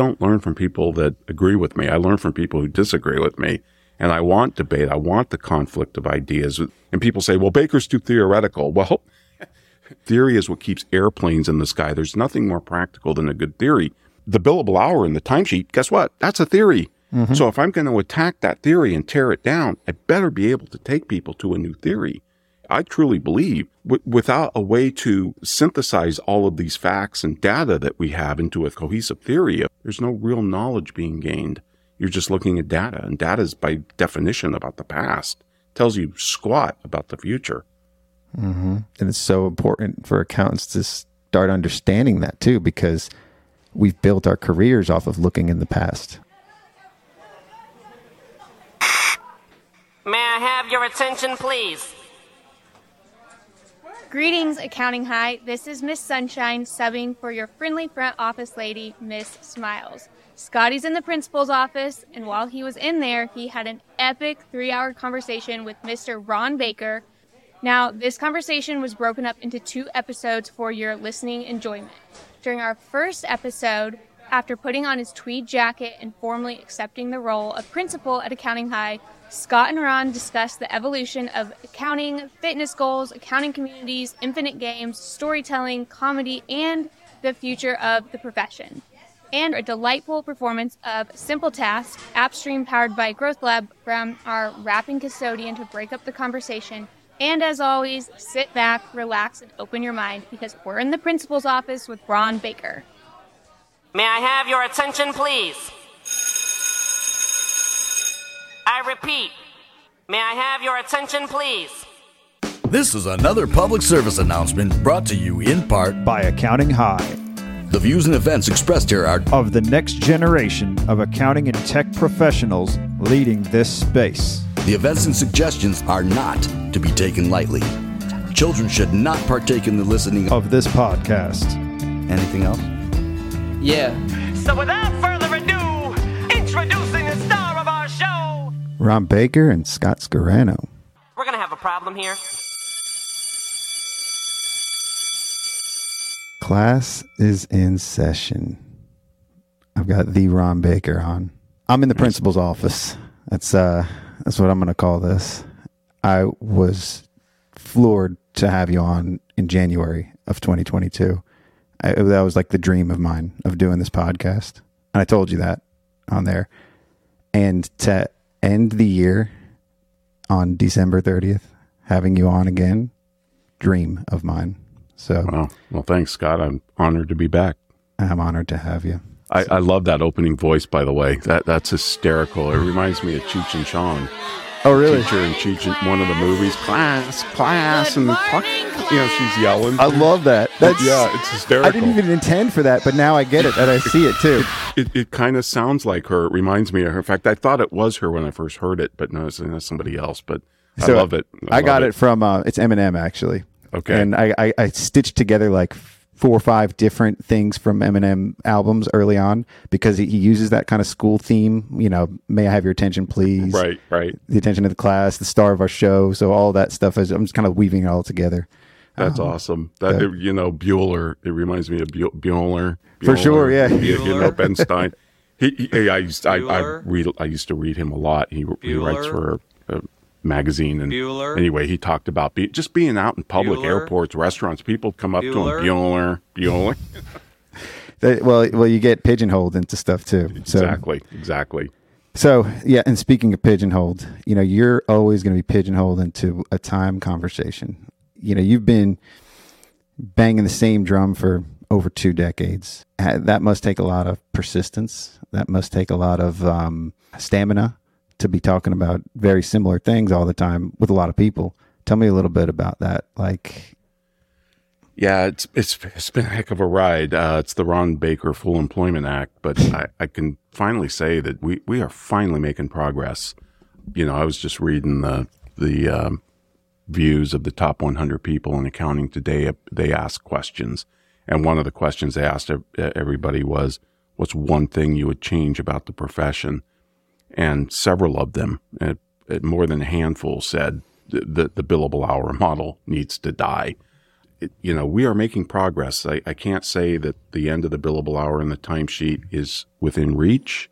don't learn from people that agree with me. I learn from people who disagree with me. And I want debate. I want the conflict of ideas. And people say, well, Baker's too theoretical. Well, theory is what keeps airplanes in the sky. There's nothing more practical than a good theory. The billable hour in the timesheet, guess what? That's a theory. Mm-hmm. So if I'm going to attack that theory and tear it down, I better be able to take people to a new theory. I truly believe w- without a way to synthesize all of these facts and data that we have into a cohesive theory, there's no real knowledge being gained. You're just looking at data, and data is by definition about the past. It tells you squat about the future. Mm-hmm. And it's so important for accountants to start understanding that too, because we've built our careers off of looking in the past. May I have your attention, please? Greetings, Accounting High. This is Miss Sunshine subbing for your friendly front office lady, Miss Smiles. Scotty's in the principal's office, and while he was in there, he had an epic three hour conversation with Mr. Ron Baker. Now, this conversation was broken up into two episodes for your listening enjoyment. During our first episode, after putting on his tweed jacket and formally accepting the role of principal at Accounting High, Scott and Ron discuss the evolution of accounting, fitness goals, accounting communities, infinite games, storytelling, comedy, and the future of the profession. And a delightful performance of Simple Task, AppStream powered by Growth Lab, from our rapping custodian to break up the conversation. And as always, sit back, relax, and open your mind because we're in the principal's office with Ron Baker. May I have your attention, please? I repeat, may I have your attention, please? This is another public service announcement brought to you in part by Accounting High. The views and events expressed here are of the next generation of accounting and tech professionals leading this space. The events and suggestions are not to be taken lightly. Children should not partake in the listening of this podcast. Anything else? Yeah. So without further Ron Baker and Scott Scarano. We're going to have a problem here. Class is in session. I've got the Ron Baker on. I'm in the principal's office. That's uh that's what I'm going to call this. I was floored to have you on in January of 2022. I, that was like the dream of mine of doing this podcast. And I told you that on there. And to end the year on December 30th, having you on again, dream of mine. So, well, well, thanks, Scott. I'm honored to be back. I'm honored to have you. I, I love that opening voice, by the way. That that's hysterical. It reminds me of Cheech and Chong. Oh, really? Teacher and one of the movies, class, class, and morning, you know she's yelling. I love that. That's yeah, it's hysterical. I didn't even intend for that, but now I get it and I see it too. It, it kind of sounds like her. It reminds me of her. In fact, I thought it was her when I first heard it, but no, it's, it's somebody else. But So, I love it. I, got love it. from uh, it's Eminem actually. Okay. and I, I I stitched together like four or five different things from Eminem albums early on because he, he uses that kind of school theme. You know, may I have your attention, please? Right, right. The attention of the class, the star of our show. So all that stuff is I'm just kind of weaving it all together. That's Um, awesome. That so- you know, Bueller. It reminds me of Bu- Bueller. For sure, yeah. You, you know, Ben Stein. He, he I used I, I read I used to read him a lot. He he writes for a, a magazine and Bueller. anyway, he talked about be, just being out in public Bueller. airports, restaurants. People come up Bueller. to him, Bueller, Bueller. They- well, well, you get pigeonholed into stuff too. So, exactly, exactly. So yeah, and speaking of pigeonholed, you know, you're always going to be pigeonholed into a time conversation. You know, you've been banging the same drum for over two decades. That must take a lot of persistence. That must take a lot of um, stamina to be talking about very similar things all the time with a lot of people. Tell me a little bit about that. Like, Yeah, it's it's it's been a heck of a ride. Uh, it's the Ron Baker Full Employment Act, but I, I can finally say that we, we are finally making progress. You know, I was just reading the the um, views of the top 100 people in accounting today. They asked questions, and one of the questions they asked everybody was, "What's one thing you would change about the profession?" And several of them, uh, uh, more than a handful, said the, the the billable hour model needs to die it, you know, we are making progress. I, I can't say that the end of the billable hour in the timesheet is within reach,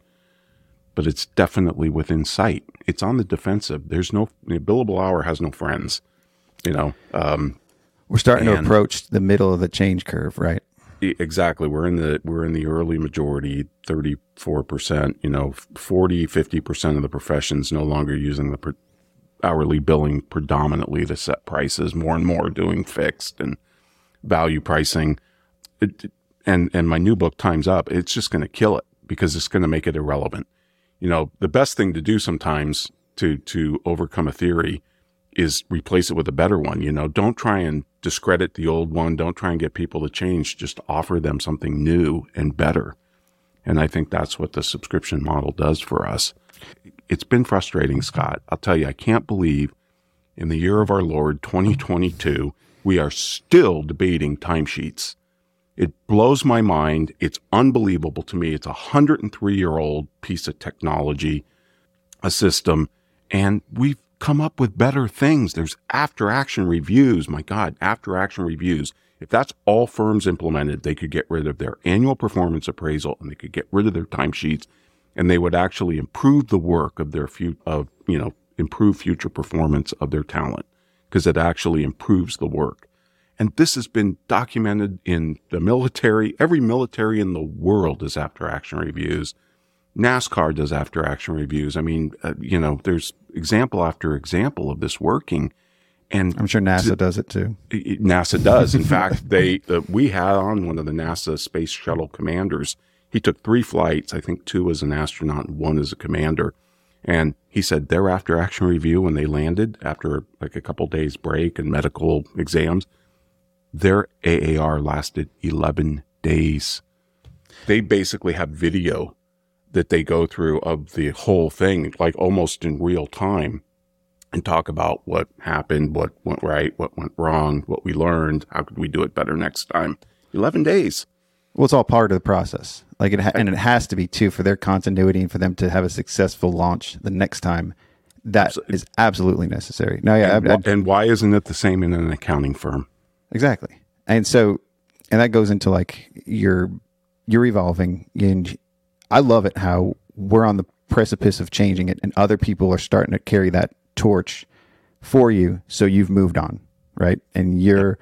but it's definitely within sight. It's on the defensive. There's no the billable hour has no friends. You know, um, We're starting to approach the middle of the change curve, right? Exactly. We're in the we're in the early majority, 34%, you know, 40, 50% of the professions no longer using the hourly billing predominantly to set prices, more and more doing fixed and value pricing. It, and and my new book Time's Up, it's just going to kill it because it's going to make it irrelevant. You know, the best thing to do sometimes to to overcome a theory is replace it with a better one. You know, don't try and discredit the old one. Don't try and get people to change. Just offer them something new and better. And I think that's what the subscription model does for us. It's been frustrating, Scott. I'll tell you, I can't believe in the year of our Lord 2022, we are still debating timesheets. It blows my mind. It's unbelievable to me. It's a 103 year old piece of technology, a system, and we've come up with better things. There's after action reviews. My God, after action reviews. If that's all firms implemented, they could get rid of their annual performance appraisal and they could get rid of their timesheets and they would actually improve the work of their fu- of, you know, improve future performance of their talent because it actually improves the work. And this has been documented in the military. Every military in the world is after action reviews. NASCAR does after action reviews. I mean, uh, you know, there's example after example of this working. And I'm sure NASA does it too. NASA does. In fact, they uh, we had on one of the NASA space shuttle commanders. He took three flights. I think two as an astronaut and one as a commander. And he said their after action review when they landed after like a couple days break and medical exams, their AAR lasted 11 days. They basically have video that they go through of the whole thing, like almost in real time and talk about what happened, what went right, what went wrong, what we learned, how could we do it better next time. 11 days. Well, it's all part of the process. Like it, ha- and it has to be too for their continuity and for them to have a successful launch the next time. That is absolutely necessary. No, yeah, And, I- I- and why isn't it the same in an accounting firm? Exactly. And so, and that goes into like you're you're evolving, and I love it how we're on the precipice of changing it, and other people are starting to carry that torch for you. So you've moved on, right? And you're,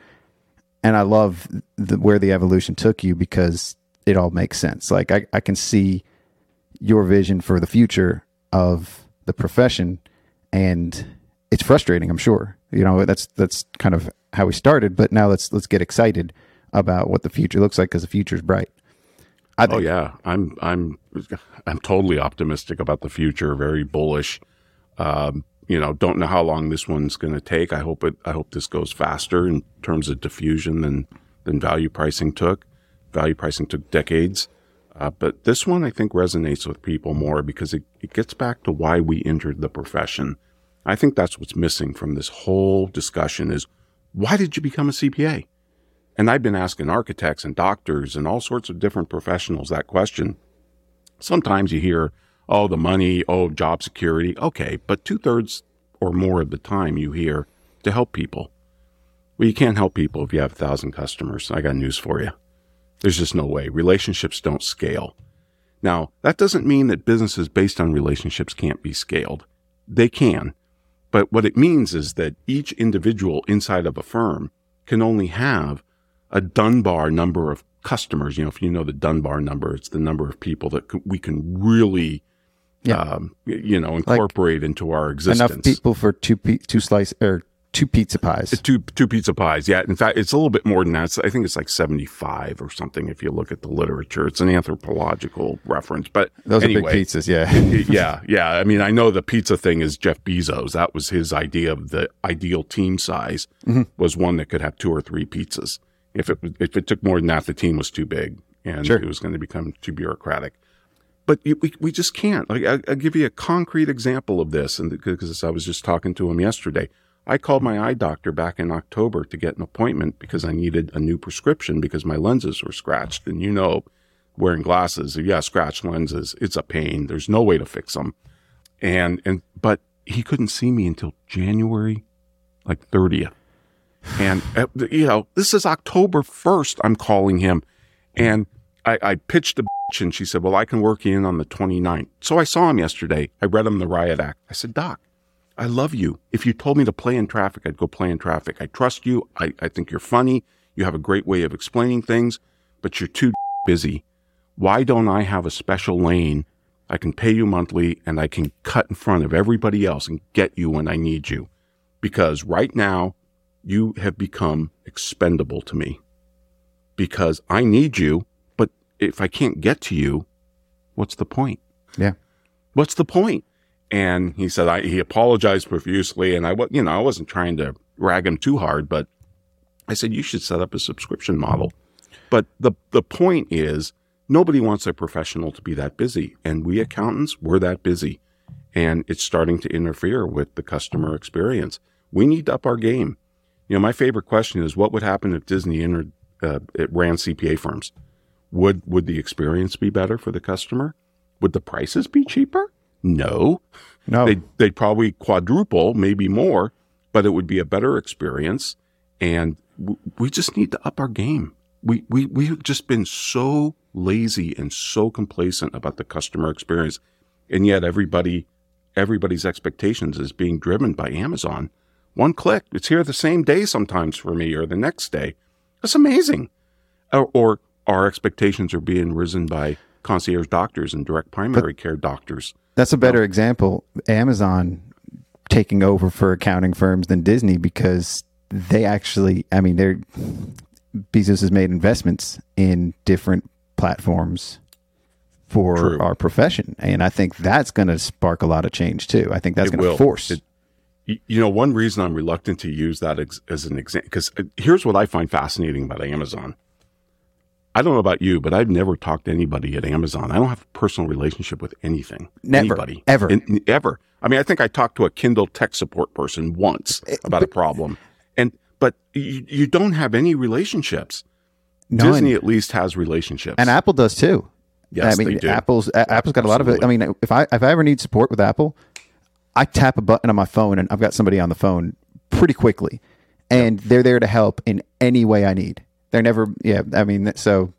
and I love the, where the evolution took you because it all makes sense. Like I, I can see your vision for the future of the profession, and it's frustrating. I'm sure. You know that's that's kind of how we started, but now let's let's get excited about what the future looks like because the future is bright. I Oh think, yeah, I'm I'm I'm totally optimistic about the future. Very bullish. Um, you know, don't know how long this one's going to take. I hope it. I hope this goes faster in terms of diffusion than than value pricing took. Value pricing took decades, uh, but this one I think resonates with people more because it, it gets back to why we entered the profession. I think that's what's missing from this whole discussion is why did you become a CPA? And I've been asking architects and doctors and all sorts of different professionals that question. Sometimes you hear, oh, the money, oh, job security. Okay, but two thirds or more of the time you hear to help people. Well, you can't help people if you have a thousand customers. I got news for you. There's just no way. Relationships don't scale. Now, that doesn't mean that businesses based on relationships can't be scaled. They can. But what it means is that each individual inside of a firm can only have a Dunbar number of customers. You know, if you know the Dunbar number, it's the number of people that c- we can really, Yeah. um, you know, incorporate into our existence. enough people for two pi- two slice or two pizza pies. Two two pizza pies. Yeah, in fact, it's a little bit more than that. It's- I think it's like seventy five or something. If you look at the literature, it's an anthropological reference. But Those anyway, are big pizzas, yeah. yeah, yeah. I mean, I know the pizza thing is Jeff Bezos. That was his idea of the ideal team size was one that could have two or three pizzas. If it if it took more than that, the team was too big and Sure. it was going to become too bureaucratic. But you, we we just can't. Like I, I'll give you a concrete example of this, and because I was just talking to him yesterday. I called my eye doctor back in October to get an appointment because I needed a new prescription because my lenses were scratched. And you know, wearing glasses, yeah, scratched lenses, it's a pain. There's no way to fix them. And, and, but he couldn't see me until January like 30th. And, uh, you know, this is October 1st. I'm calling him. And I, I pitched a bitch and she said, well, I can work in on the 29th. So I saw him yesterday. I read him the riot act. I said, Doc, I love you. If you told me to play in traffic, I'd go play in traffic. I trust you. I, I think you're funny. You have a great way of explaining things, but you're too busy. Why don't I have a special lane? I can pay you monthly and I can cut in front of everybody else and get you when I need you. Because right now you have become expendable to me because I need you. But if I can't get to you, what's the point? Yeah. What's the point? And he said, I, he apologized profusely. And I, you know, I wasn't trying to rag him too hard, but I said, you should set up a subscription model. But the, the point is nobody wants a professional to be that busy. And we accountants, we're that busy and it's starting to interfere with the customer experience. We need to up our game. You know, my favorite question is what would happen if Disney entered, uh, it ran CPA firms? Would, would the experience be better for the customer? Would the prices be cheaper? No. No. They'd, they'd probably quadruple, maybe more, but it would be a better experience. And w- we just need to up our game. We, we, we've just been so lazy and so complacent about the customer experience. And yet everybody, everybody's expectations is being driven by Amazon. One click, it's here the same day sometimes for me or the next day. That's amazing. Or, or our expectations are being risen by concierge doctors and direct primary care doctors. That's a better example. Amazon taking over for accounting firms than Disney because they actually, I mean, they're Bezos has made investments in different platforms for True. our profession, and I think that's going to spark a lot of change too. I think that's going to force. It- You know, one reason I'm reluctant to use that ex- as an example, because here's what I find fascinating about Amazon. I don't know about you, but I've never talked to anybody at Amazon. I don't have a personal relationship with anything. Never. Anybody. Ever. In- ever. I mean, I think I talked to a Kindle tech support person once Eh, about a problem. And, but you, you don't have any relationships. No, Disney and- at least has relationships. and Apple does too. Yes, I mean. Apple's Apple's got a lot of it. I mean, if I if I ever need support with Apple, I tap a button on my phone and I've got somebody on the phone pretty quickly, and they're there to help in any way I need. They're never, yeah. I mean, so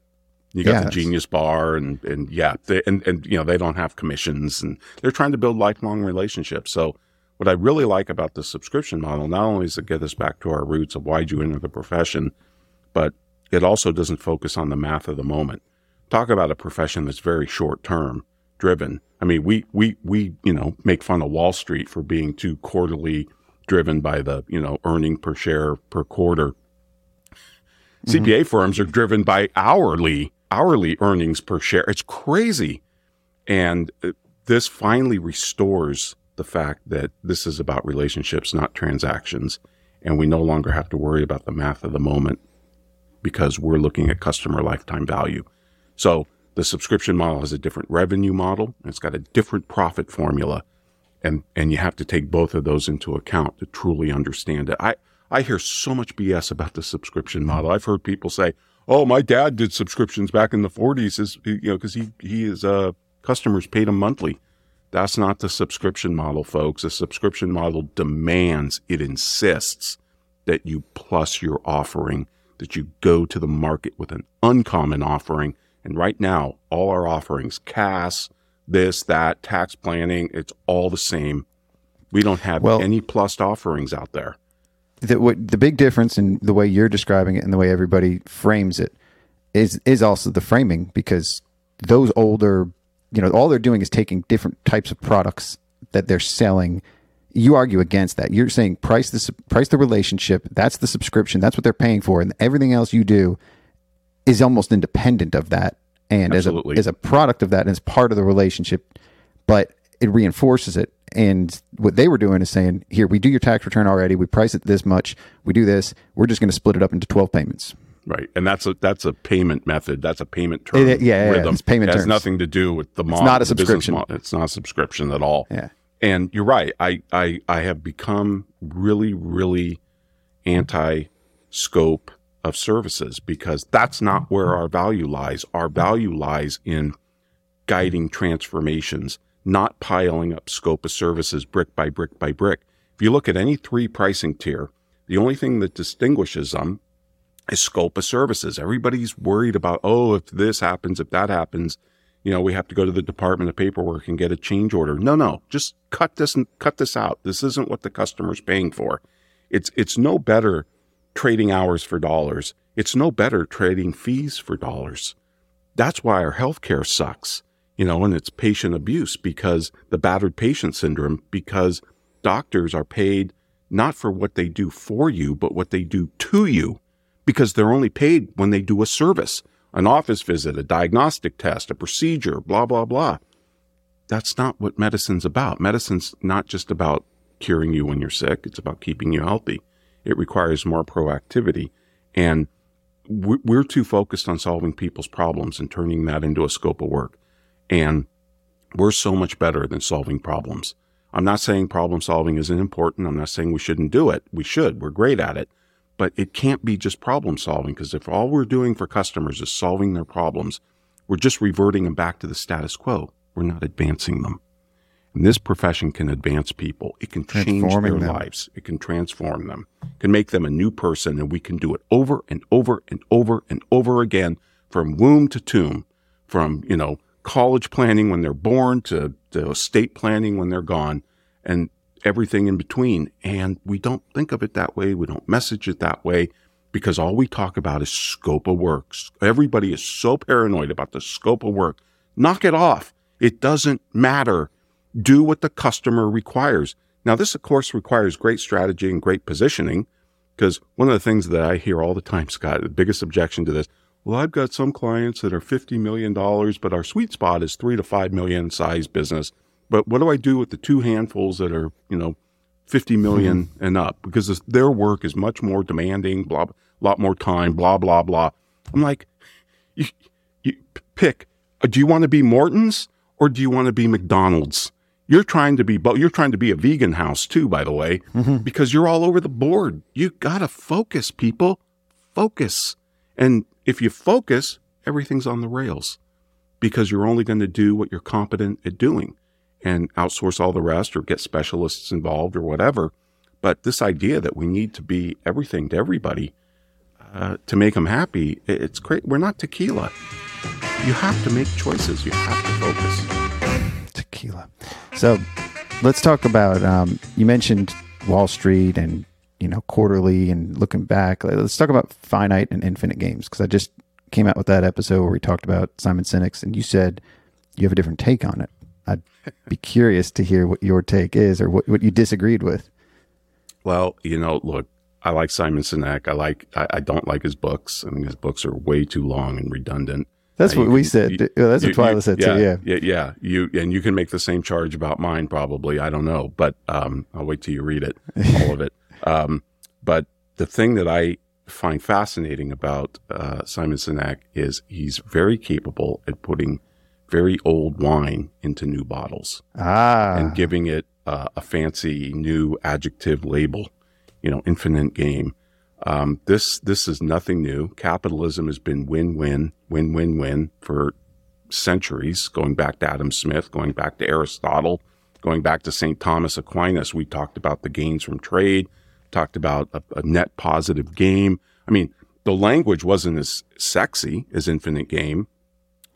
You got Yeah, the Genius Bar, and and yeah, they, and and you know they don't have commissions, and they're trying to build lifelong relationships. So, what I really like about the subscription model, not only does it get us back to our roots of why'd you enter the profession, but it also doesn't focus on the math of the moment. Talk about a profession that's very short term driven. I mean, we we we you know make fun of Wall Street for being too quarterly driven by the you know earning per share per quarter. CPA firms are driven by hourly hourly earnings per share. It's crazy. And uh, this finally restores the fact that this is about relationships, not transactions. And we no longer have to worry about the math of the moment because we're looking at customer lifetime value. So the subscription model has a different revenue model. It's got a different profit formula. And, and you have to take both of those into account to truly understand it. I, I hear so much BS about the subscription model. I've heard people say, "Oh, my dad did subscriptions back in the '40s, is you know, because he he is uh customers paid him monthly." That's not the subscription model, folks. A subscription model demands, it insists that you plus your offering, that you go to the market with an uncommon offering. And right now, all our offerings, CAS, this, that, tax planning, it's all the same. We don't have Well- any plus offerings out there. the what the big difference in the way you're describing it and the way everybody frames it is is also the framing because those older you know all they're doing is taking different types of products that they're selling. You argue against that. You're saying price the price the relationship. That's the subscription. That's what they're paying for. And everything else you do is almost independent of that and as a as a product of that and as part of the relationship but it reinforces it and what they were doing is saying here we do your tax return already we price it this much we do this we're just going to split it up into 12 payments Right, and that's a that's a payment method. That's a payment term. It- yeah, yeah, rhythm. it's payment it has terms. nothing to do with the model. It's not a subscription. model. It's not a subscription at all. Yeah. And you're right. I I I have become really really anti scope of services because that's not where our value lies. Our value lies in guiding transformations, not piling up scope of services brick by brick by brick. If you look at any three pricing tier, The only thing that distinguishes them is scope of services. Everybody's worried about, oh, if this happens, if that happens, you know, we have to go to the Department of Paperwork and get a change order. No, no, just cut this and cut this out. This isn't what the customer's paying for. It's it's no better trading hours for dollars. It's no better trading fees for dollars. That's why our healthcare sucks, you know, and it's patient abuse because the battered patient syndrome, because doctors are paid not for what they do for you, but what they do to you, because they're only paid when they do a service an office visit, a diagnostic test, a procedure, blah, blah, blah. That's not what medicine's about. Medicine's not just about curing you when you're sick, it's about keeping you healthy. It requires more proactivity. And we're too focused on solving people's problems and turning that into a scope of work. And we're so much better than solving problems. I'm not saying problem solving isn't important. I'm not saying we shouldn't do it. We should. We're great at it but it can't be just problem solving because if all we're doing for customers is solving their problems, we're just reverting them back to the status quo. We're not advancing them. And this profession can advance people. It can change their them. lives. It can transform them. It can make them a new person and we can do it over and over and over and over again from womb to tomb, from, you know, college planning when they're born to, to estate planning when they're gone. And everything in between. And we don't think of it that way. We don't message it that way because all we talk about is scope of work. Everybody is so paranoid about the scope of work. Knock it off. It doesn't matter. Do what the customer requires. Now, this, of course, requires great strategy and great positioning because one of the things that I hear all the time, Scott, the biggest objection to this, well, I've got some clients that are $50 million, but our sweet spot is three to five million size business. But what do I do with the two handfuls that are, you know, 50 million mm-hmm. and up? Because this, their work is much more demanding, blah, a lot more time, blah, blah, blah. I'm like, you, you pick. Do you want to be Morton's or do you want to be McDonald's? You're trying to be, you're trying to be a vegan house too, by the way, mm-hmm. because you're all over the board. You got to focus, people. Focus. And if you focus, everything's on the rails because you're only going to do what you're competent at doing and outsource all the rest or get specialists involved or whatever. But this idea that we need to be everything to everybody uh, to make them happy, it's great. We're not tequila. You have to make choices. You have to focus. Tequila. So let's talk about. Um, you mentioned Wall Street and you know quarterly and looking back. Let's talk about finite and infinite games because I just came out with that episode where we talked about Simon Sinek's, and you said you have a different take on it. I'd be curious to hear what your take is or what, what you disagreed with. Well, you know, look, I like Simon Sinek. I like, I, I don't like his books. I think his books are way too long and redundant. That's what we can, said. You, that's what Twyla said yeah, too. Yeah. yeah, yeah. You and you can make the same charge about mine, probably. I don't know, but um, I'll wait till you read it, all of it. Um, but the thing that I find fascinating about uh, Simon Sinek is he's very capable at putting very old wine into new bottles ah. and giving it uh, a fancy new adjective label, you know, infinite game. Um, this this is nothing new. Capitalism has been win-win, win-win-win for centuries, going back to Adam Smith, going back to Aristotle, going back to St. Thomas Aquinas. We talked about the gains from trade, talked about a, a net positive game. I mean, the language wasn't as sexy as infinite game,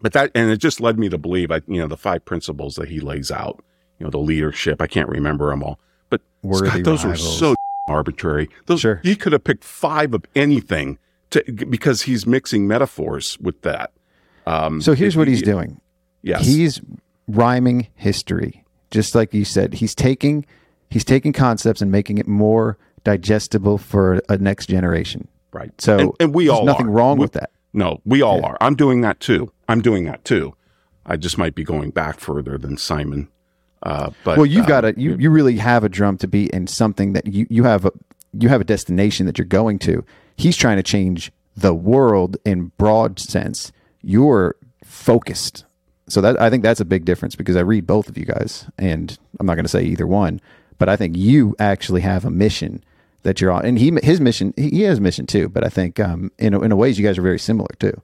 but that, and it just led me to believe, I, you know, the five principles that he lays out, you know, the leadership, I can't remember them all, but Scott, those rivals. are so arbitrary. Those, sure. He could have picked five of anything to, because he's mixing metaphors with that. Um, so here's it, what he's doing. Yes. He's rhyming history. Just like you said, he's taking, he's taking concepts and making it more digestible for a next generation. Right. So and, and we all nothing are. wrong we, with that. No, we all yeah. are. I'm doing that too. I'm doing that too. I just might be going back further than Simon. Uh, but well, you've uh, got a you you really have a drum to beat and something that you you have a you have a destination that you're going to. He's trying to change the world in broad sense. You're focused. So that I think that's a big difference because I read both of you guys, and I'm not going to say either one, but I think you actually have a mission that you're on, and he his mission he has a mission too. But I think um, in a, in a ways you guys are very similar too.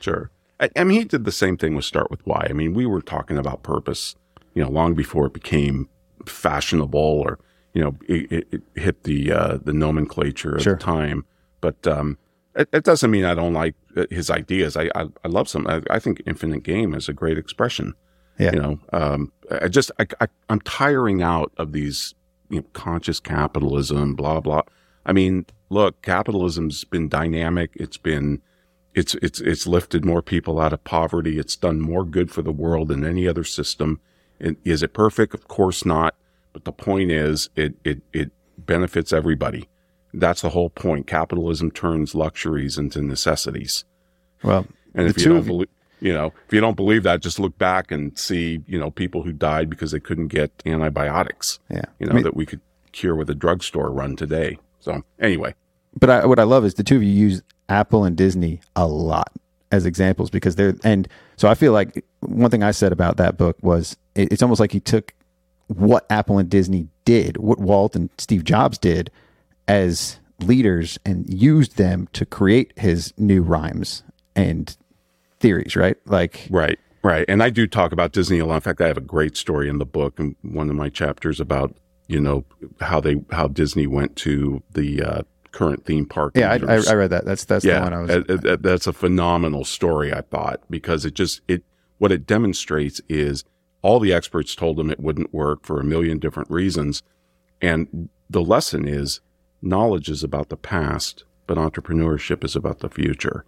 Sure, I, I mean he did the same thing with Start with Why. I mean we were talking about purpose, you know, long before it became fashionable or you know, it, it, it hit the uh, the nomenclature at Sure. the time. But um, it, it doesn't mean I don't like uh, his ideas. I I, I love some. I, I think Infinite Game is a great expression. Yeah. You know, um, I just I, I I'm tiring out of these you know, conscious capitalism, blah blah. I mean, look, capitalism's been dynamic. It's been it's it's it's lifted more people out of poverty. It's done more good for the world than any other system. And is it perfect? Of course not. But the point is, it it it benefits everybody. That's the whole point. Capitalism turns luxuries into necessities. Well, And if you don't believe, you know, if you don't believe that, just look back and see, you know, people who died because they couldn't get antibiotics. yeah, You I know, mean, that we could cure with a drugstore run today. So anyway, but I, what I love is the two of you use Apple and Disney a lot as examples because they're and so I feel like one thing I said about that book was it, it's almost like he took what Apple and Disney did, what Walt and Steve Jobs did as leaders, and used them to create his new rhymes and theories. Right, like Right, right. And I do talk about Disney a lot. In fact, I have a great story in the book and one of my chapters about, you know, how they how Disney went to the uh, current theme park. yeah, I, I, read that. That's that's the yeah, one I was. that's a phenomenal story. I thought because it just it what it demonstrates is all the experts told them it wouldn't work for a million different reasons, and the lesson is knowledge is about the past, but entrepreneurship is about the future.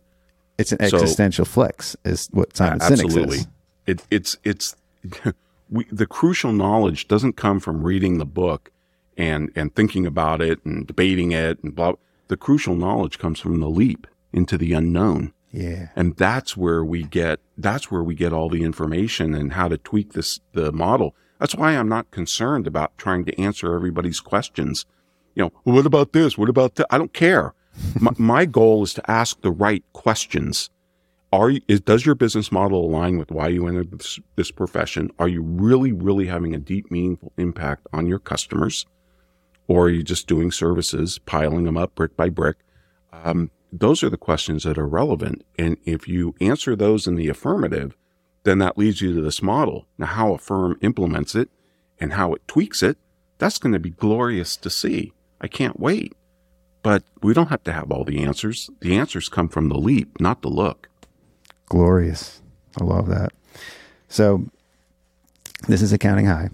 it's an so- existential flex, is what Simon Sinek Absolutely. says. It, it's it's we, the crucial knowledge doesn't come from reading the book and and thinking about it and debating it and blah. The crucial knowledge comes from the leap into the unknown, Yeah, and that's where we get that's where we get all the information and how to tweak this the model. That's why I'm not concerned about trying to answer everybody's questions. You know, well, what about this? What about that? I don't care. my, my goal is to ask the right questions are you, is, does your business model align with why you entered this, this profession? Are you really, really having a deep, meaningful impact on your customers? Or are you just doing services, piling them up brick by brick? Um, those are the questions that are relevant. And if you answer those in the affirmative, then that leads you to this model. Now, how a firm implements it and how it tweaks it, that's going to be glorious to see. I can't wait. But we don't have to have all the answers. The answers come from the leap, not the look. glorious. I love that. So, this is accounting high.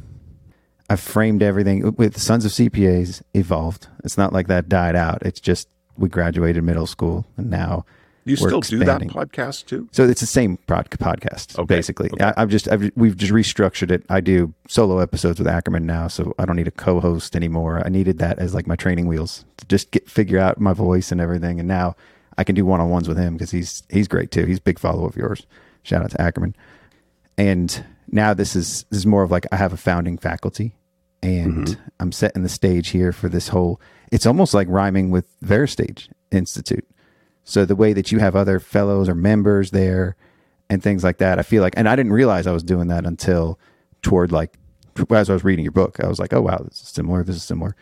I've framed everything with Sons of CPAs evolved. It's not like that died out. It's just we graduated middle school and now You still expanding. do that podcast too? So it's the same prod- podcast, Okay, basically. okay. I, I've just I've, we've just restructured it. I do solo episodes with Ackerman now, so I don't need a co-host anymore. I needed that as like my training wheels to just get figure out my voice and everything. And now I can do one on ones with him because he's he's great too. He's a big follower of yours. Shout out to Ackerman. And now this is this is more of like I have a founding faculty, and mm-hmm. I'm setting the stage here for this whole. It's almost like rhyming with VeraSage Institute. So the way that you have other fellows or members there and things like that, I feel like, and I didn't realize I was doing that until toward like as I was reading your book, I was like, oh wow, this is similar. This is similar.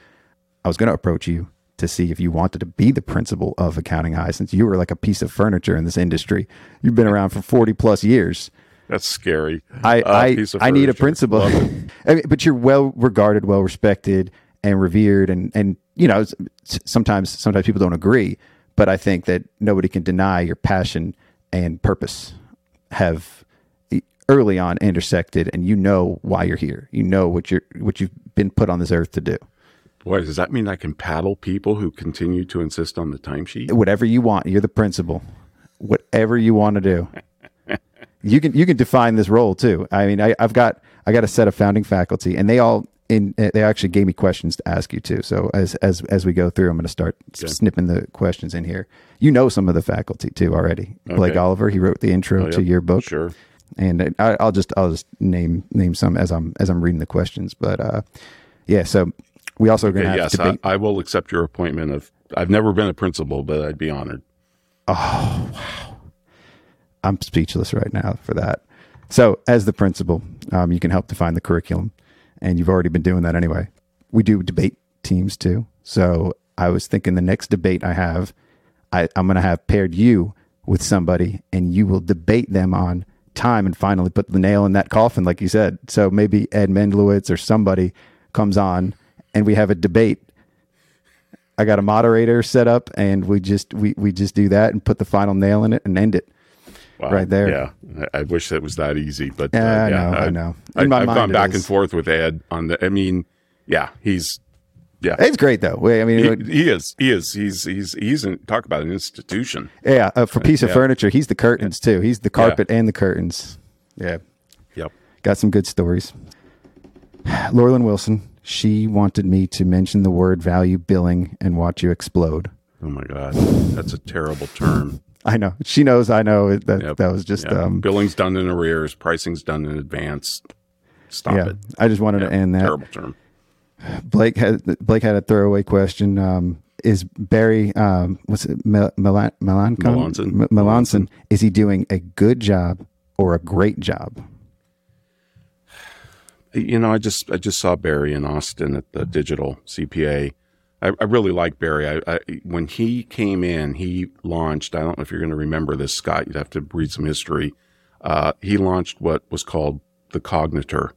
I was going to approach you to see if you wanted to be the principal of Accounting High, since you were like a piece of furniture in this industry. You've been around for forty plus years. That's scary. I Uh, I, I need a principal. I mean, but you're well regarded, well respected, and revered, and and you know sometimes sometimes people don't agree, but I think that nobody can deny your passion and purpose have early on intersected, and you know why you're here. You know what you're what you've been put on this earth to do. Boy, does that mean I can paddle people who continue to insist on the timesheet? Whatever you want, you're the principal. Whatever you want to do. you can you can define this role too. I mean, I, I've got I got a set of founding faculty, and they all in they actually gave me questions to ask you too. So as as as we go through, I'm going to start snipping the questions in here. You know some of the faculty too already. Blake Oliver, he wrote the intro Oh, to yeah. your book, Sure. and I, I'll just I'll just name name some as I'm as I'm reading the questions. But uh, yeah, so we also are going to Okay, have yes, I. I will accept your appointment. Of I've never been a principal, but I'd be honored. Oh wow, I'm speechless right now for that. So, as the principal, um, you can help define the curriculum, and you've already been doing that anyway. We do debate teams too. So, I was thinking the next debate I have, I, I'm going to have paired you with somebody, and you will debate them on time and finally put the nail in that coffin, like you said. So, maybe Ed Mendlowitz or somebody comes on and we have a debate. I got a moderator set up, and we just we we just do that and put the final nail in it and end it. Wow. Right there. Yeah, I I wish it was that easy, but Yeah, uh, I yeah, know, I know. I, In my have mind gone back is. and forth with Ed on the. I mean, yeah, he's yeah, It's great though. Wait, I mean, he, he is, he is, he's he's he's in, talk about an institution. yeah, uh, for piece of yeah. furniture, he's the curtains too. He's the carpet and the curtains. Yeah, Yep. got some good stories. Laurelyn Wilson, she wanted me to mention the word value billing and watch you explode. Oh my God, that's a terrible term. I know. She knows I know that Yep. that was just Yeah. um Billing's done in arrears, pricing's done in advance. Stop yeah. it. I just wanted to end that. Terrible term. Blake had Blake had a throwaway question. Um, is Barry um, what's it Mel- Melan- Melancon? Melanson. M- Melancon is he doing a good job or a great job? You know, I just I just saw Barry in Austin at the digital CPA. I, I really like Barry. I, I when he came in, he launched. I don't know if you're going to remember this, Scott. You'd have to read some history. Uh, he launched what was called the Cognitor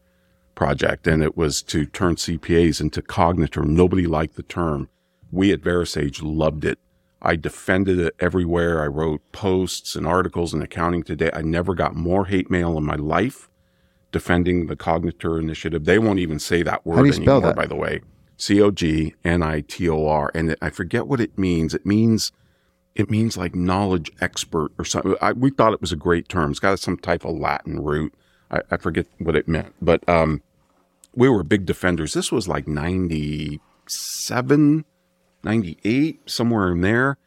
project, and it was to turn CPAs into Cognitor. Nobody liked the term. We at VeraSage loved it. I defended it everywhere. I wrote posts and articles in Accounting Today. I never got more hate mail in my life defending the Cognitor initiative. They won't even say that word do you spell anymore, that? by the way. C O G N I T O R. And I forget what it means. It means it means like knowledge expert or something. I, we thought it was a great term. It's got some type of Latin root. I, I forget what it meant, but um, we were big defenders. This was like 97, 98, somewhere in there.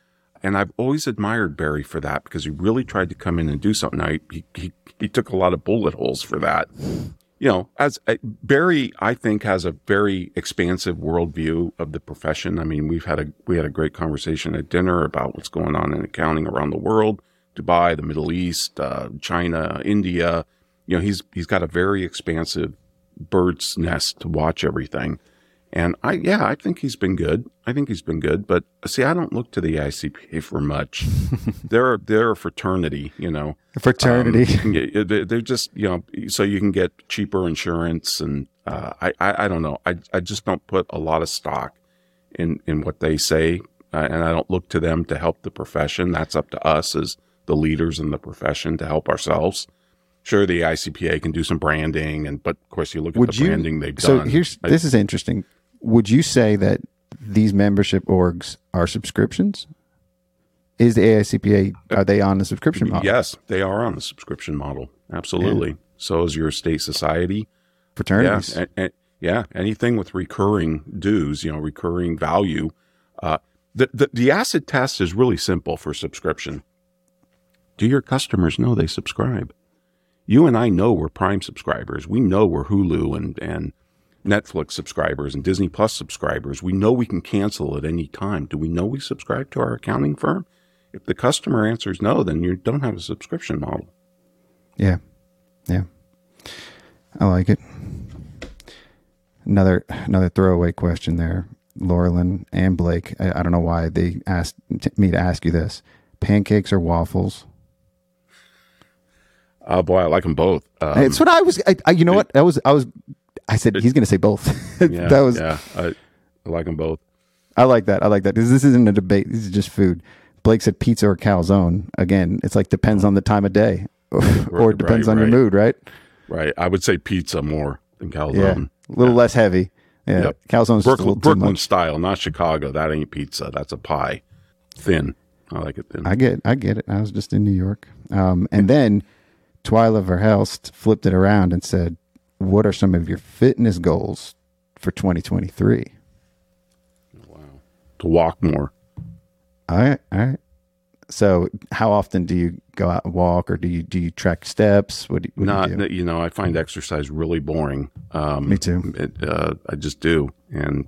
And I've always admired Barry for that because he really tried to come in and do something. Now, he, he, he took a lot of bullet holes for that. You know, as uh, Barry, I think has a very expansive worldview of the profession. I mean, we've had a we had a great conversation at dinner about what's going on in accounting around the world, Dubai, the Middle East, uh, China, India. You know, he's he's got a very expansive bird's nest to watch everything. And I, yeah, I think he's been good. I think he's been good. But see, I don't look to the ICPA for much. they're they're a fraternity, you know. Fraternity. Um, you can get- they're just you know, so you can get cheaper insurance, and uh, I, I I don't know. I I just don't put a lot of stock in in what they say, uh, and I don't look to them to help the profession. That's up to us as the leaders in the profession to help ourselves. Sure, the ICPA can do some branding, and but of course, you look at Would the you? branding they've so done. here's I- this is interesting. Would you say that these membership orgs are subscriptions? Is the AICPA are they on the subscription model? Yes, they are on the subscription model. Absolutely. So is your state society. fraternities. Yeah, a- a- yeah. Anything with recurring dues, you know, recurring value. Uh, the, the the acid test is really simple for subscription. Do your customers know they subscribe? You and I know we're Prime subscribers. We know we're Hulu and and Netflix subscribers and Disney Plus subscribers. We know we can cancel at any time. Do we know we subscribe to our accounting firm? If the customer answers no, then you don't have a subscription model. Yeah. Yeah. I like it. Another another throwaway question there. Laurelyn and Blake. I, I don't know why they asked me to ask you this. Pancakes or waffles? Oh boy, I like them both. Um, it's what I was. I, I, you know what? I was. I was. I said he's going to say both. yeah, that was. yeah. I, I like them both. I like that. I like that. This, this isn't a debate. This is just food. Blake said pizza or calzone. Again, it's like depends on the time of day, or, or it depends Right, on your right. mood, right? Right. I would say pizza more than calzone. Yeah, a little less heavy. Yeah, Yep. calzone's Brooklyn, Brooklyn style, not Chicago. That ain't pizza. That's a pie. Thin. I like it thin. I get, I get it. I was just in New York, um, and then Twyla Verhelst flipped it around and said, "What are some of your fitness goals for 2023?" Wow. to walk more. All right, all right. So, how often do you go out and walk, or do you do you track steps? What do you, what Not, do you do? you know, I find exercise really boring. Um, Me too. It, uh, I just do, and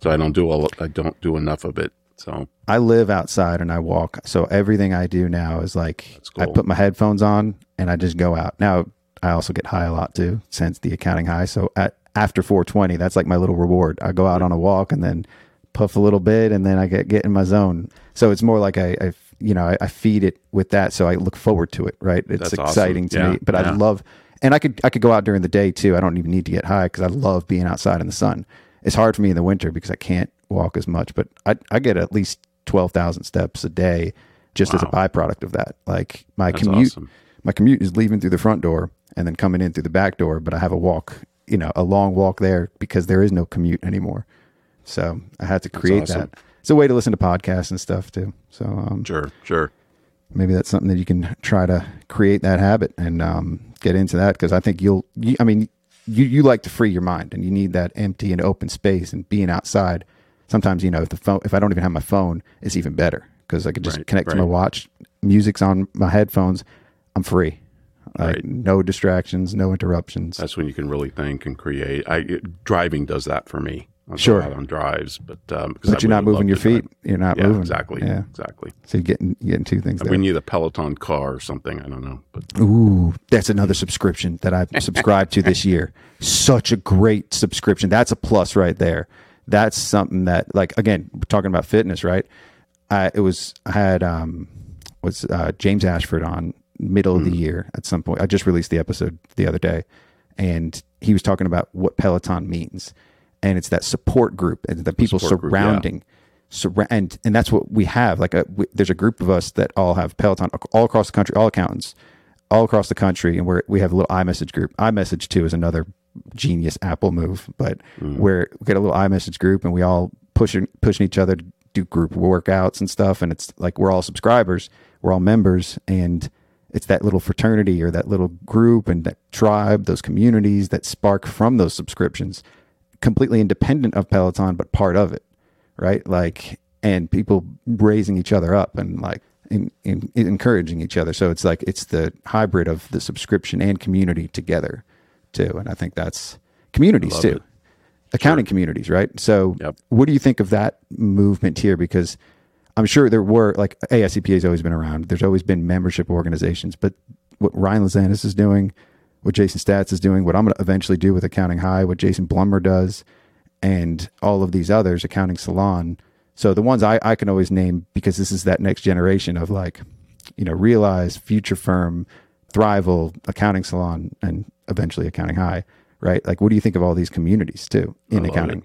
so I don't do all, I don't do enough of it. So I live outside and I walk. So everything I do now is like I put my headphones on and I just go out. Now I also get high a lot too, since the accounting high. So at after 420, that's like my little reward. I go out on a walk and then puff a little bit and then I get get in my zone. So it's more like I, I you know I, I feed it with that. So I look forward to it. Right? It's That's awesome. exciting to Yeah, me. But I love and I could I could go out during the day too. I don't even need to get high because I love being outside in the sun. it's hard for me in the winter because I can't walk as much, but I, I get at least 12,000 steps a day just as a byproduct of that. Like my That's commute, awesome. my commute is leaving through the front door and then coming in through the back door, but I have a walk, you know, a long walk there because there is no commute anymore. So I had to create awesome. that. It's a way to listen to podcasts and stuff too. So um, Sure, sure. maybe that's something that you can try to create that habit and um, get into that because I think you'll. You, I mean, you you like to free your mind and you need that empty and open space and being outside. Sometimes you know if the phone if I don't even have my phone, it's even better because I can just Right, connect to my watch. Music's on my headphones. I'm free. Like Right. no distractions, no interruptions. That's when you can really think and create. I it- driving does that for me. Go Sure. out on drives, but um, 'cause I but you're not moving your to drive. feet. You're not Yeah, moving. exactly. Yeah. exactly. So you're getting you're getting two things there. We need a Peloton car or something. I don't know, but Ooh, that's another subscription that I've subscribed to this year. Such a great subscription. That's a plus right there. That's something that, like, again, we're talking about fitness, right? I, it was, I had, um, was uh, James Ashford on middle of the hmm. year at some point. I just released the episode the other day, and he was talking about what Peloton means, and it's that support group and the people Support group, yeah. surrounding and and that's what we have. Like a we, there's a group of us that all have Peloton all across the country, all accountants, all across the country, and we're we have a little iMessage group. iMessage too is another genius Apple move, but hmm. where we get a little iMessage group and we all pushing pushing each other to do group workouts and stuff, and it's like we're all subscribers, we're all members, and it's that little fraternity or that little group and that tribe, those communities that spark from those subscriptions, completely independent of Peloton, but part of it right? Like, and people raising each other up and like in, in, encouraging each other. So it's like it's the hybrid of the subscription and community together, too. And I think that's communities too, it. accounting communities, right? So, Yep. what do you think of that movement here? Because I'm sure there were like AICPA has always been around. There's always been membership organizations, but what Ryan Lazanis is doing, what Jason Staats is doing, what I'm going to eventually do with Accounting High, what Jason Blumer does, and all of these others, Accounting Salon. So the ones I, I can always name because this is that next generation of like, you know, Realize, Future Firm, Thriveal, Accounting Salon, and eventually Accounting High, right? Like, what do you think of all these communities too in love accounting? it.